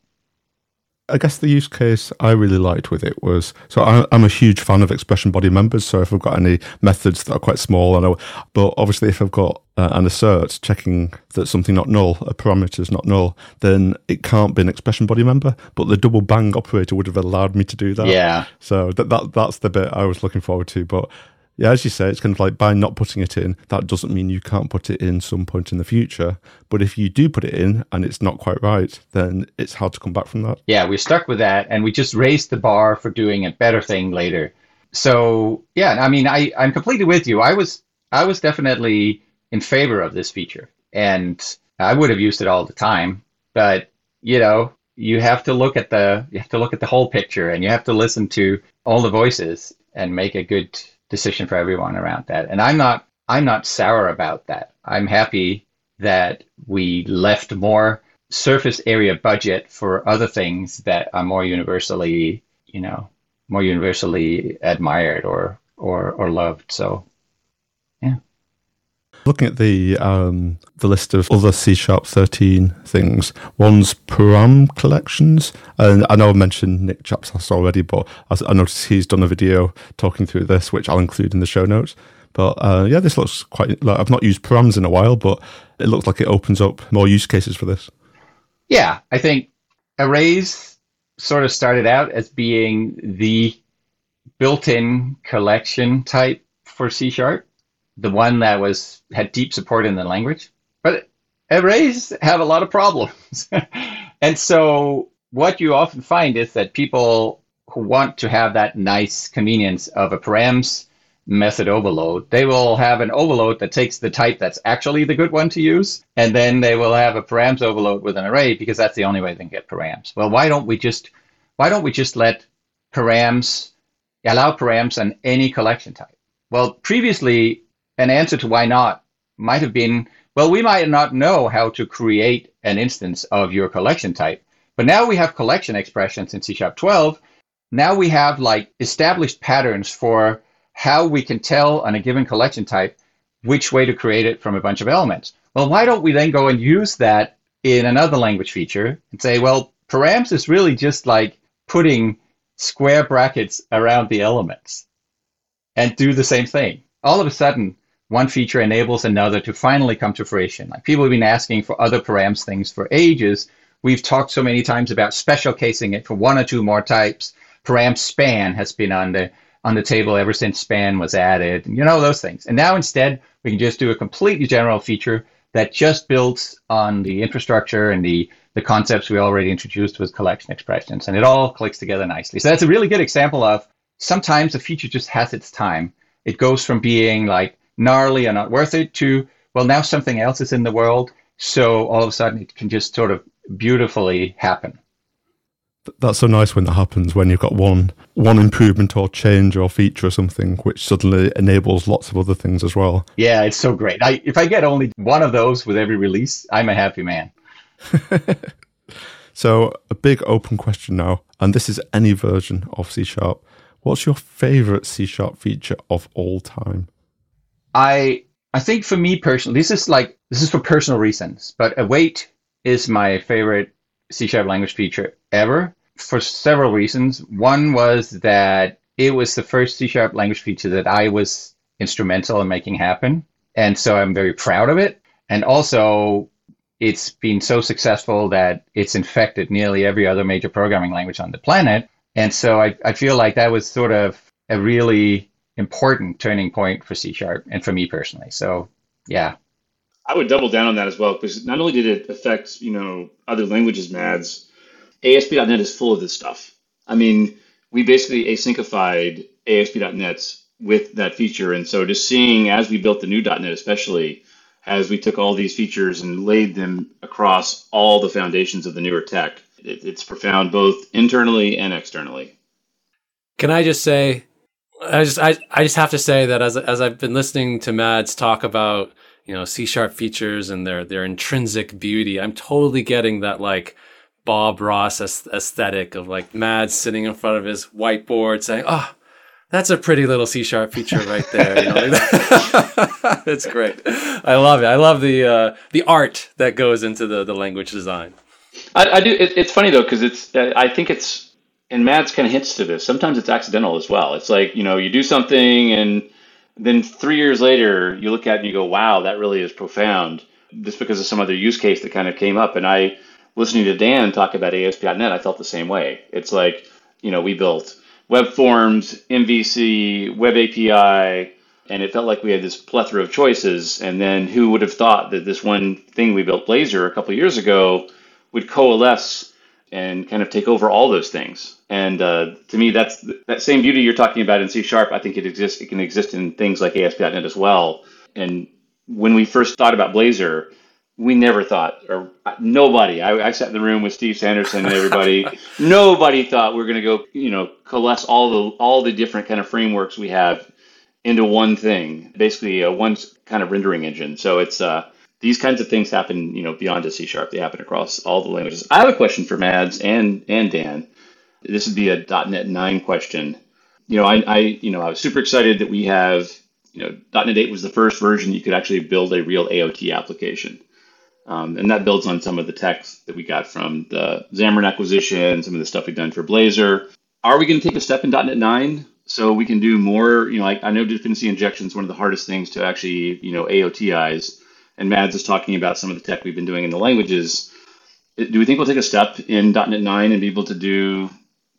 I guess the use case I really liked with it was so I, I'm a huge fan of expression body members. So if I've got any methods that are quite small, I know, but obviously if I've got uh, an assert checking that something not null, a parameter is not null, then it can't be an expression body member. But the double bang operator would have allowed me to do that. Yeah. So that, that that's the bit I was looking forward to. But yeah, as you say, it's kind of like by not putting it in, that doesn't mean you can't put it in some point in the future. But if you do put it in and it's not quite right, then it's hard to come back from that. Yeah, we're stuck with that, and we just raised the bar for doing a better thing later. So yeah, I mean, I I'm completely with you. I was I was definitely in favor of this feature, and I would have used it all the time. But you know, you have to look at the you have to look at the whole picture, and you have to listen to all the voices and make a good decision for everyone around that. And I'm not I'm not sour about that. I'm happy that we left more surface area budget for other things that are more universally, you know, more universally admired or or or loved. So. Looking at the um, the list of other C Sharp 13 things, one's param collections. And I know I mentioned Nick Chapsas already, but I noticed he's done a video talking through this, which I'll include in the show notes. But uh, yeah, this looks quite. Like, I've not used params in a while, but it looks like it opens up more use cases for this. Yeah, I think arrays sort of started out as being the built-in collection type for C sharp, the one that was had deep support in the language. But arrays have a lot of problems, and so what you often find is that people who want to have that nice convenience of a params method overload. They will have an overload that takes the type that's actually the good one to use, and then they will have a params overload with an array because that's the only way they can get params. Well, why don't we just why don't we just let params allow params on any collection type? Well, previously an answer to why not might have been, well, we might not know how to create an instance of your collection type. But now we have collection expressions in C Sharp 12. Now we have like established patterns for how we can tell on a given collection type which way to create it from a bunch of elements. Well, why don't we then go and use that in another language feature and say, well, params is really just like putting square brackets around the elements and do the same thing. All of a sudden, one feature enables another to finally come to fruition. Like people have been asking for other params things for ages. We've talked so many times about special casing it for one or two more types. Param span has been on the on the table ever since span was added, you know, those things. And now instead, we can just do a completely general feature that just builds on the infrastructure and the, the concepts we already introduced with collection expressions. And it all clicks together nicely. So that's a really good example of sometimes a feature just has its time. It goes from being like gnarly and not worth it to, well, now something else is in the world. So all of a sudden it can just sort of beautifully happen. That's so nice when that happens when you've got one one improvement or change or feature or something which suddenly enables lots of other things as well. Yeah it's so great. I, if i get only one of those with every release i'm a happy man. So a big open question now and this is any version of c sharp. What's your favorite c sharp feature of all time i i think for me personally this is like this is for personal reasons but await is my favorite C sharp language feature ever for several reasons. One was that it was the first C sharp language feature that I was instrumental in making happen. And so I'm very proud of it. And also, it's been so successful that it's infected nearly every other major programming language on the planet. And so I, I feel like that was sort of a really important turning point for C sharp and for me personally. So, yeah, I would double down on that as well because not only did it affect you know other languages MADS, ASP.NET is full of this stuff. I mean, we basically asyncified ASP.NET with that feature, and so just seeing as we built the new .NET, especially as we took all these features and laid them across all the foundations of the newer tech, it, it's profound both internally and externally. Can I just say, I just I, I just have to say that as as I've been listening to Mads talk about you know C sharp features and their their intrinsic beauty. I'm totally getting that like Bob Ross aesthetic of like Mads sitting in front of his whiteboard saying, "Oh, that's a pretty little C sharp feature right there." You know, it's great. I love it. I love the uh, the art that goes into the the language design. I, I do. It, it's funny though because it's. I think it's and Mads kind of hints to this. Sometimes it's accidental as well. It's like you know you do something and then three years later, you look at it and you go, wow, that really is profound, just because of some other use case that kind of came up. And I, listening to Dan talk about ASP.NET, I felt the same way. It's like, you know, we built web forms, MVC, web API, and it felt like we had this plethora of choices. And then who would have thought that this one thing we built, Blazor, a couple years ago, would coalesce and kind of take over all those things. And uh, to me, that's that same beauty you're talking about in C sharp. I think it exists. It can exist in things like ASP.NET as well. And when we first thought about Blazor, we never thought, or nobody. I, I sat in the room with Steve Sanderson and everybody. nobody thought we are going to go, you know, coalesce all the all the different kind of frameworks we have into one thing, basically a one kind of rendering engine. So it's uh, these kinds of things happen, you know, beyond a C sharp. They happen across all the languages. I have a question for Mads and and Dan. This would be a .NET 9 question. You know, I, I you know I was super excited that we have you know, .NET 8 was the first version you could actually build a real AOT application. Um, and that builds on some of the tech that we got from the Xamarin acquisition, some of the stuff we've done for Blazor. Are we going to take a step in .NET 9 so we can do more? You know, like I know dependency injection is one of the hardest things to actually, you know, AOTize. And Mads is talking about some of the tech we've been doing in the languages. Do we think we'll take a step in .NET 9 and be able to do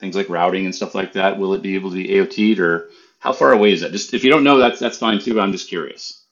things like routing and stuff like that? Will it be able to be AOT'd or how far away is that? Just if you don't know, that's that's fine too. But I'm just curious.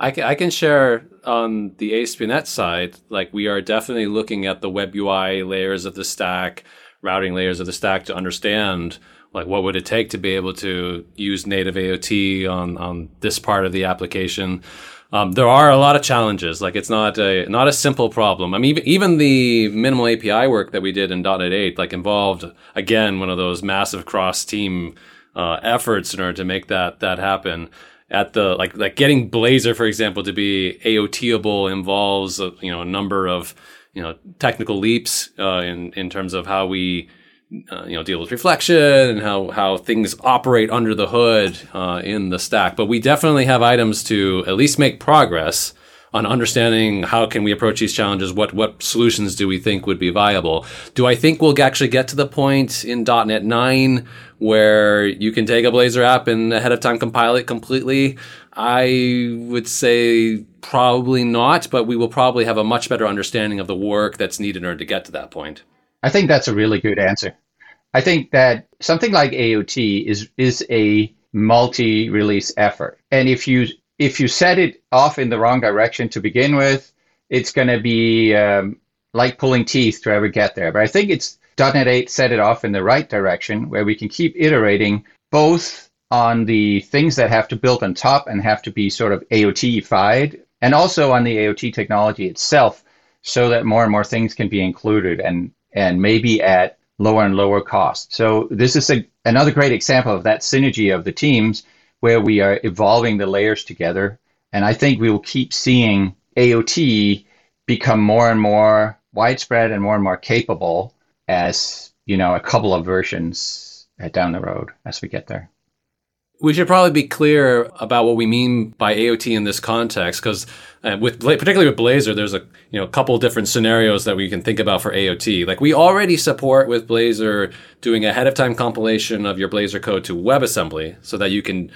I can, I can share on the ASP.NET side, like we are definitely looking at the web UI layers of the stack, routing layers of the stack to understand like what would it take to be able to use native AOT on on this part of the application. Um, there are a lot of challenges. Like it's not a not a simple problem. I mean, even, even the minimal API work that we did in .NET 8 like involved again one of those massive cross team uh, efforts in order to make that that happen. At the like like getting Blazor, for example, to be AOTable involves a, you know a number of you know technical leaps uh, in in terms of how we uh, you know deal with reflection and how how things operate under the hood uh, in the stack. But we definitely have items to at least make progress on understanding how can we approach these challenges. What what solutions do we think would be viable? Do I think we'll actually get to the point in .NET 9 where you can take a Blazor app and ahead of time compile it completely? I would say probably not, but we will probably have a much better understanding of the work that's needed in order to get to that point. I think that's a really good answer. I think that something like AOT is is a multi-release effort. And if you if you set it off in the wrong direction to begin with, it's going to be um, like pulling teeth to ever get there. But I think it's .NET 8 set it off in the right direction where we can keep iterating both on the things that have to build on top and have to be sort of AOT-ified and also on the AOT technology itself so that more and more things can be included and, and maybe at lower and lower cost. So this is a, another great example of that synergy of the teams where we are evolving the layers together. And I think we will keep seeing AOT become more and more widespread and more and more capable as, you know, a couple of versions down the road as we get there. We should probably be clear about what we mean by AOT in this context, because uh, with particularly with Blazor, there's a you know a couple different scenarios that we can think about for AOT. Like we already support with Blazor doing ahead of time compilation of your Blazor code to WebAssembly, so that you can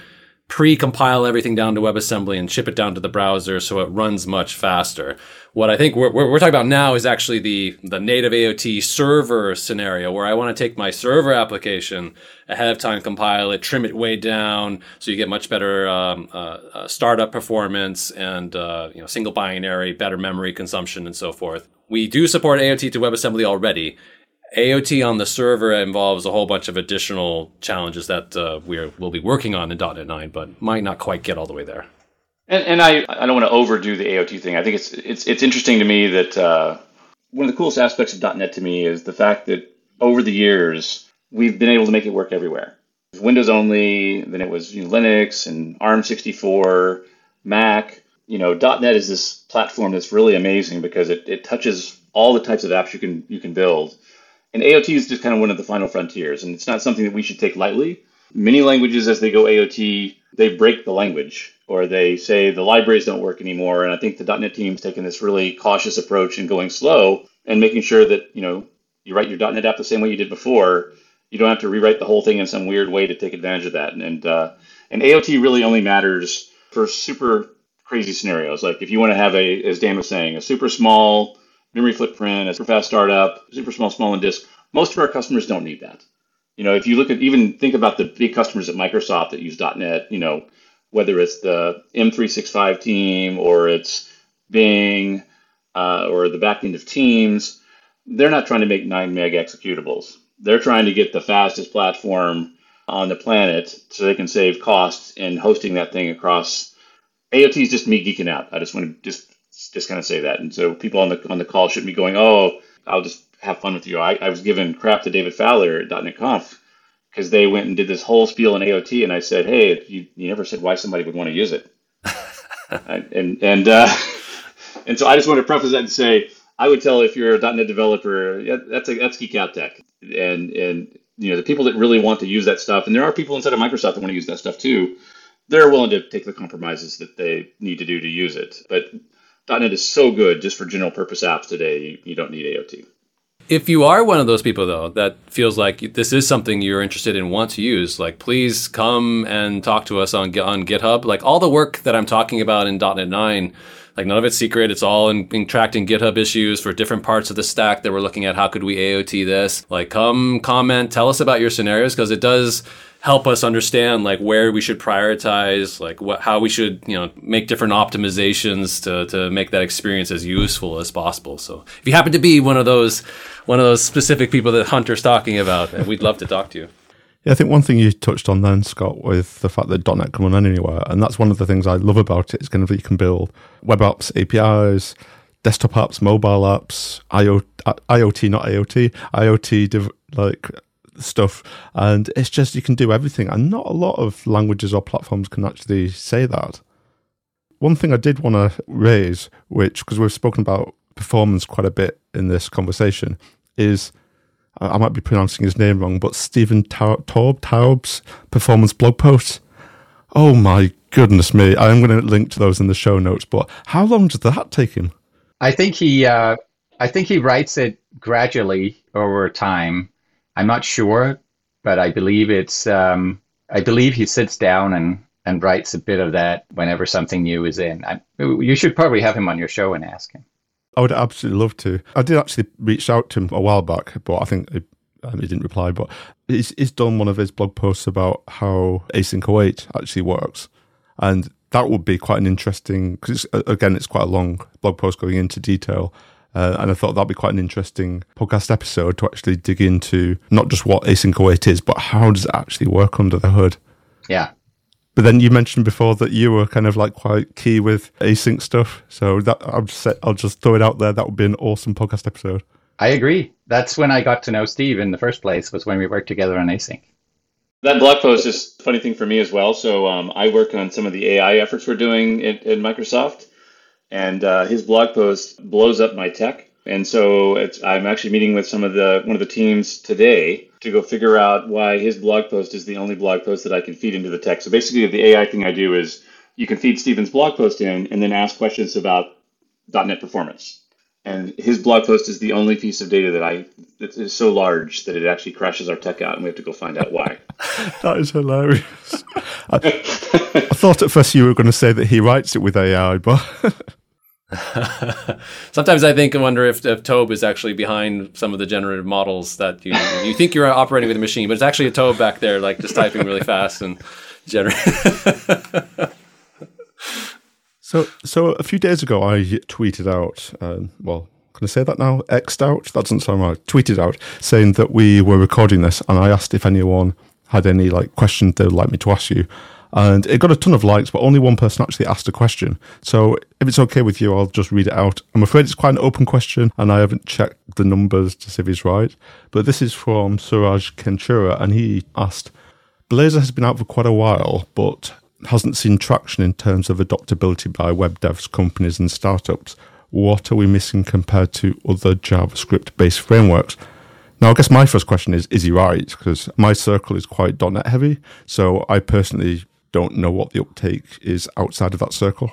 pre-compile everything down to WebAssembly and ship it down to the browser so it runs much faster. What I think we're, we're, we're, talking about now is actually the, the native AOT server scenario where I want to take my server application ahead of time, compile it, trim it way down so you get much better um, uh, uh, startup performance and uh, you know single binary, better memory consumption, and so forth. We do support AOT to WebAssembly already. AOT on the server involves a whole bunch of additional challenges that uh, we will be working on in .NET 9, but might not quite get all the way there. And, and I, I don't want to overdo the AOT thing. I think it's it's it's interesting to me that uh, one of the coolest aspects of .NET to me is the fact that over the years we've been able to make it work everywhere. Windows only, then it was you know, Linux and ARM64, Mac. You know, .NET is this platform that's really amazing because it, it touches all the types of apps you can you can build and AOT is just kind of one of the final frontiers, and it's not something that we should take lightly. Many languages, as they go AOT, they break the language or they say the libraries don't work anymore. And I think the .NET team's taking this really cautious approach and going slow and making sure that you know you write your .NET app the same way you did before. You don't have to rewrite the whole thing in some weird way to take advantage of that. And and, uh, and AOT really only matters for super crazy scenarios. Like if you want to have a, as Dan was saying, a super small memory footprint, a super fast startup, super small, small and disk. Most of our customers don't need that. You know, if you look at even think about the big customers at Microsoft that use .NET, you know, whether it's the M365 team or it's Bing uh, or the back end of Teams, they're not trying to make 9 meg executables. They're trying to get the fastest platform on the planet so they can save costs in hosting that thing across. AOT is just me geeking out. I just want to just just kind of say that. And so people on the on the call shouldn't be going, oh, I'll just have fun with you. I, I was giving crap to David Fowler at .NET Conf because they went and did this whole spiel in AOT, and I said, hey, you, you never said why somebody would want to use it. and and uh, and so I just want to preface that and say I would tell if you're a .NET developer, yeah, that's a, that's geek out tech, and and you know the people that really want to use that stuff, and there are people inside of Microsoft that want to use that stuff too. they're willing to take the compromises that they need to do to use it. But .NET is so good just for general purpose apps today. You, you don't need AOT. If you are one of those people though that feels like this is something you're interested in, want to use, like please come and talk to us on on GitHub. Like all the work that I'm talking about in .NET 9 like none of it's secret. It's all in, in tracked in GitHub issues for different parts of the stack that we're looking at. How could we AOT this? Like come comment, tell us about your scenarios because it does help us understand like where we should prioritize, like what how we should you know make different optimizations to to make that experience as useful as possible. So if you happen to be one of those one of those specific people that Hunter's talking about, we'd love to talk to you. Yeah, I think one thing you touched on then, Scott, with the fact that .NET can run anywhere, and that's one of the things I love about it. it. Is kind of you can build web apps, APIs, desktop apps, mobile apps, IoT, IoT not AOT, IoT like stuff, and it's just you can do everything, and not a lot of languages or platforms can actually say that. One thing I did want to raise, which because we've spoken about performance quite a bit in this conversation, is I might be pronouncing his name wrong, but Stephen Toub, Toub's performance blog post. Oh my goodness me! I am going to link to those in the show notes. But how long does that take him? I think he, uh, I think he writes it gradually over time. I'm not sure, but I believe it's. Um, I believe he sits down and and writes a bit of that whenever something new is in. I, you should probably have him on your show and ask him. I would absolutely love to. I did actually reach out to him a while back, but I think um, he didn't reply. But he's, he's done one of his blog posts about how async await actually works, and that would be quite an interesting. Because again, it's quite a long blog post going into detail. Uh, and I thought that'd be quite an interesting podcast episode to actually dig into not just what async await is, but how does it actually work under the hood. Yeah, but then you mentioned before that you were kind of like quite key with async stuff. So that I'll just I'll just throw it out there. That would be an awesome podcast episode. I agree. That's when I got to know Steve in the first place. Was when we worked together on async. That blog post is a funny thing for me as well. So um, I work on some of the AI efforts we're doing at, at Microsoft, and uh, his blog post blows up my tech. And so I'm actually meeting with some of the one of the teams today to go figure out why his blog post is the only blog post that I can feed into the tech. So basically, the AI thing I do is you can feed Stephen's blog post in and then ask questions about .NET performance. And his blog post is the only piece of data that I that is so large that it actually crashes our tech out, and we have to go find out why. that is hilarious. I, I thought at first you were going to say that he writes it with AI, but Sometimes I think I wonder if, if Toub is actually behind some of the generative models that you you think you're operating with a machine, but it's actually a Toub back there, like just typing really fast and generate. so, so a few days ago, I tweeted out. Um, well, can I say that now? Xed out. That doesn't sound right. Tweeted out saying that we were recording this, and I asked if anyone had any like questions they'd like me to ask you and it got a ton of likes, but only one person actually asked a question. So if it's okay with you, I'll just read it out. I'm afraid it's quite an open question, and I haven't checked the numbers to see if he's right. But this is from Suraj Kenchura, and he asked Blazor has been out for quite a while, but hasn't seen traction in terms of adoptability by web devs, companies, and startups. What are we missing compared to other JavaScript based frameworks? Now, I guess my first question is, is he right? Because my circle is quite .NET heavy. So I personally don't know what the uptake is outside of that circle.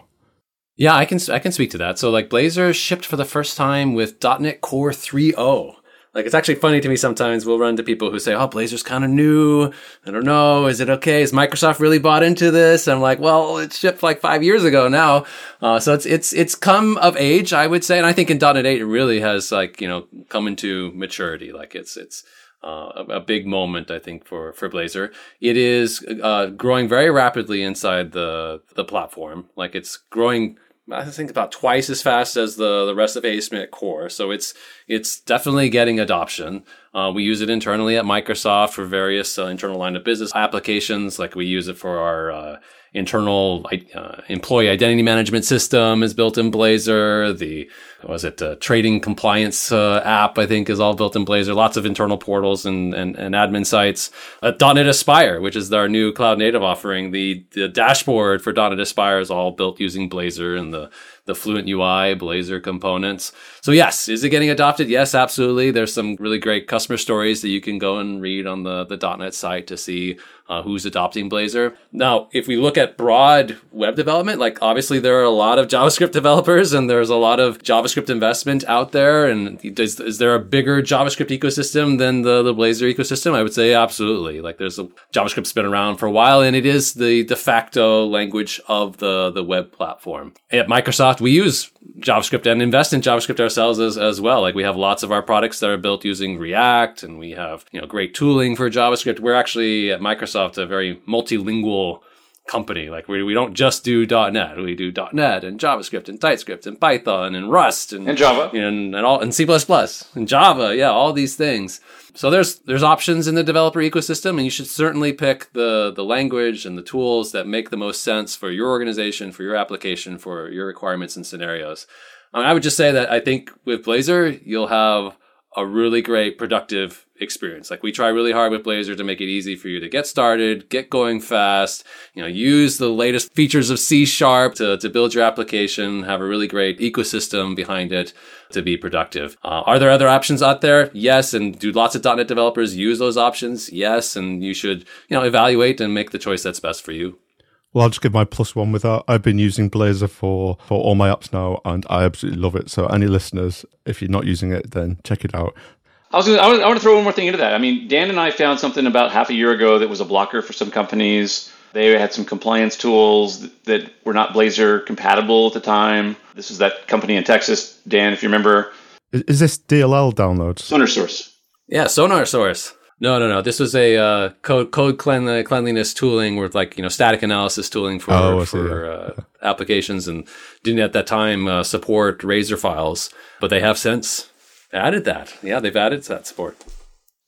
Yeah, I can I can speak to that. So like Blazor shipped for the first time with .NET Core 3.0. Like it's actually funny to me sometimes we'll run to people who say, "Oh, Blazor's kind of new. I don't know. Is it okay? Is Microsoft really bought into this?" I'm like, "Well, it shipped like five years ago now, uh, so it's it's it's come of age, I would say, and I think in .NET 8 it really has like you know come into maturity. Like it's it's uh, a, a, big moment, I think, for for Blazor. It is uh, growing very rapidly inside the the platform. Like it's growing, I think, about twice as fast as the the rest of ASP.NET Core. So it's it's definitely getting adoption. Uh, we use it internally at Microsoft for various uh, internal line of business applications. Like we use it for our uh, internal uh, employee identity management system is built in Blazor. The was it a trading compliance uh, app I think is all built in Blazor. Lots of internal portals and and, and admin sites. Uh, .NET Aspire, which is our new cloud native offering, the the dashboard for .NET Aspire is all built using Blazor, and the the Fluent UI Blazor components. So yes, is it getting adopted? Yes, absolutely. There's some really great customer stories that you can go and read on the, the .NET site to see uh, who's adopting Blazor. Now, if we look at broad web development, like obviously there are a lot of JavaScript developers and there's a lot of JavaScript investment out there. And is, is there a bigger JavaScript ecosystem than the, the Blazor ecosystem? I would say absolutely. Like there's a JavaScript's been around for a while and it is the de facto language of the, the web platform. At Microsoft, we use JavaScript and invest in JavaScript ourselves as, as well. Like we have lots of our products that are built using React and we have, you know, great tooling for JavaScript. We're actually at Microsoft a very multilingual company. Like we, we don't just do .NET. We do .NET and JavaScript and TypeScript and Python and Rust and, and Java and, and all and C++ and Java. Yeah, all these things. So there's there's options in the developer ecosystem, and you should certainly pick the the language and the tools that make the most sense for your organization, for your application, for your requirements and scenarios. I, mean, I would just say that I think with Blazor, you'll have a really great productive experience. Like we try really hard with Blazor to make it easy for you to get started, get going fast, you know, use the latest features of C sharp to, to build your application, have a really great ecosystem behind it to be productive. Uh, are there other options out there? Yes. And do lots of .NET developers use those options? Yes. And you should, you know, evaluate and make the choice that's best for you. Well, I'll just give my plus one with that. I've been using Blazor for, for all my apps now, and I absolutely love it. So, any listeners, if you're not using it, then check it out. I was gonna, I, want to throw one more thing into that. I mean, Dan and I found something about half a year ago that was a blocker for some companies. They had some compliance tools that were not Blazor compatible at the time. This is that company in Texas, Dan, if you remember. Is, is this DLL downloads? Sonar Source. Yeah, Sonar Source. No, no, no. This was a uh, code code clean, cleanliness tooling with like you know static analysis tooling for oh, for uh, applications, and didn't at that time uh, support Razor files, but they have since added that. Yeah, they've added that support.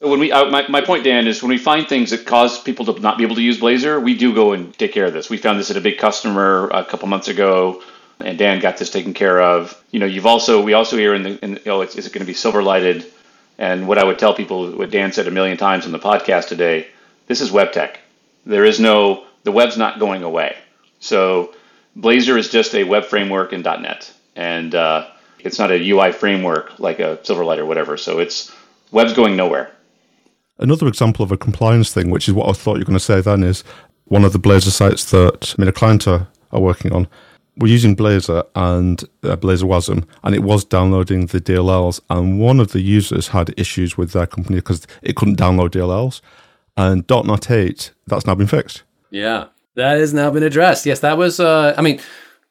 So when we, uh, my, my point, Dan, is when we find things that cause people to not be able to use Blazor, we do go and take care of this. We found this at a big customer a couple months ago, and Dan got this taken care of. You know, you've also we also hear in the, in, know, it's, is it going to be silver lighted? And what I would tell people, what Dan said a million times on the podcast today, this is web tech. There is no the web's not going away. So Blazor is just a web framework in .NET, and uh, it's not a UI framework like a Silverlight or whatever. So it's web's going nowhere. Another example of a compliance thing, which is what I thought you were going to say then, is one of the Blazor sites that I mean, a client are, are working on. We're using Blazor and uh, Blazor WASM, and it was downloading the DLLs. And one of the users had issues with their company because it couldn't download DLLs. And .NET 8, that's now been fixed. Yeah, that has now been addressed. Yes, that was, uh, I mean,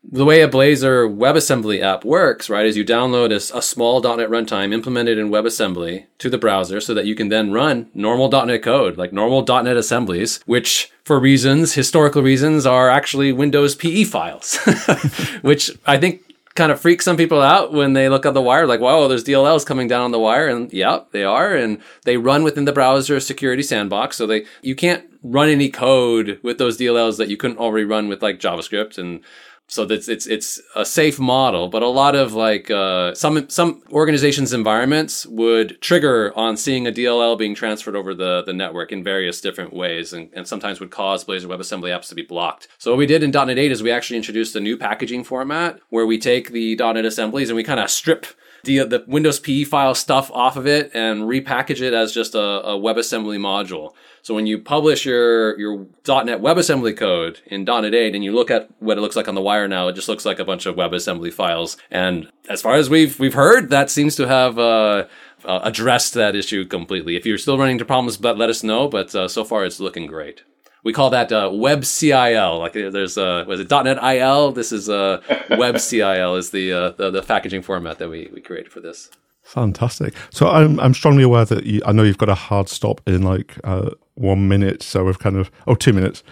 the way a Blazor WebAssembly app works, right, is you download a, a, small .NET runtime implemented in WebAssembly to the browser so that you can then run normal .NET code, like normal .NET assemblies, which for reasons, historical reasons, are actually Windows PE files, which I think kind of freaks some people out when they look at the wire, like, wow, there's DLLs coming down on the wire. And yeah, they are. And they run within the browser security sandbox. So they, you can't run any code with those DLLs that you couldn't already run with like JavaScript and so that's it's it's a safe model but a lot of like uh, some some organizations environments would trigger on seeing a dll being transferred over the the network in various different ways and, and sometimes would cause blazor webassembly apps to be blocked so what we did in net 8 is we actually introduced a new packaging format where we take the net assemblies and we kind of strip the, the Windows PE file stuff off of it and repackage it as just a, a WebAssembly module. So when you publish your, your .NET WebAssembly code in .NET 8 and you look at what it looks like on the wire now, it just looks like a bunch of WebAssembly files. And as far as we've, we've heard, that seems to have, uh, uh, addressed that issue completely. If you're still running into problems, but let us know. But uh, so far, it's looking great. We call that uh, WebCIL. Like there's uh, was it .NET IL? This is uh, WebCIL is the, uh, the the packaging format that we we created for this. Fantastic. So I'm I'm strongly aware that you, I know you've got a hard stop in like uh, one minute. So we've kind of oh two minutes.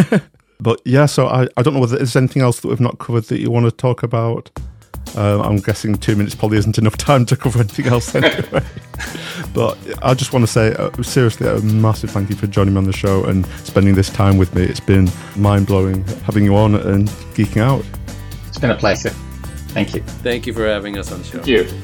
but yeah, so I, I don't know whether there's anything else that we've not covered that you want to talk about. Uh, I'm guessing two minutes probably isn't enough time to cover anything else anyway. but I just want to say uh, seriously a massive thank you for joining me on the show and spending this time with me. It's been mind blowing having you on and geeking out. It's been a pleasure. Thank you. Thank you for having us on the show. Thank you.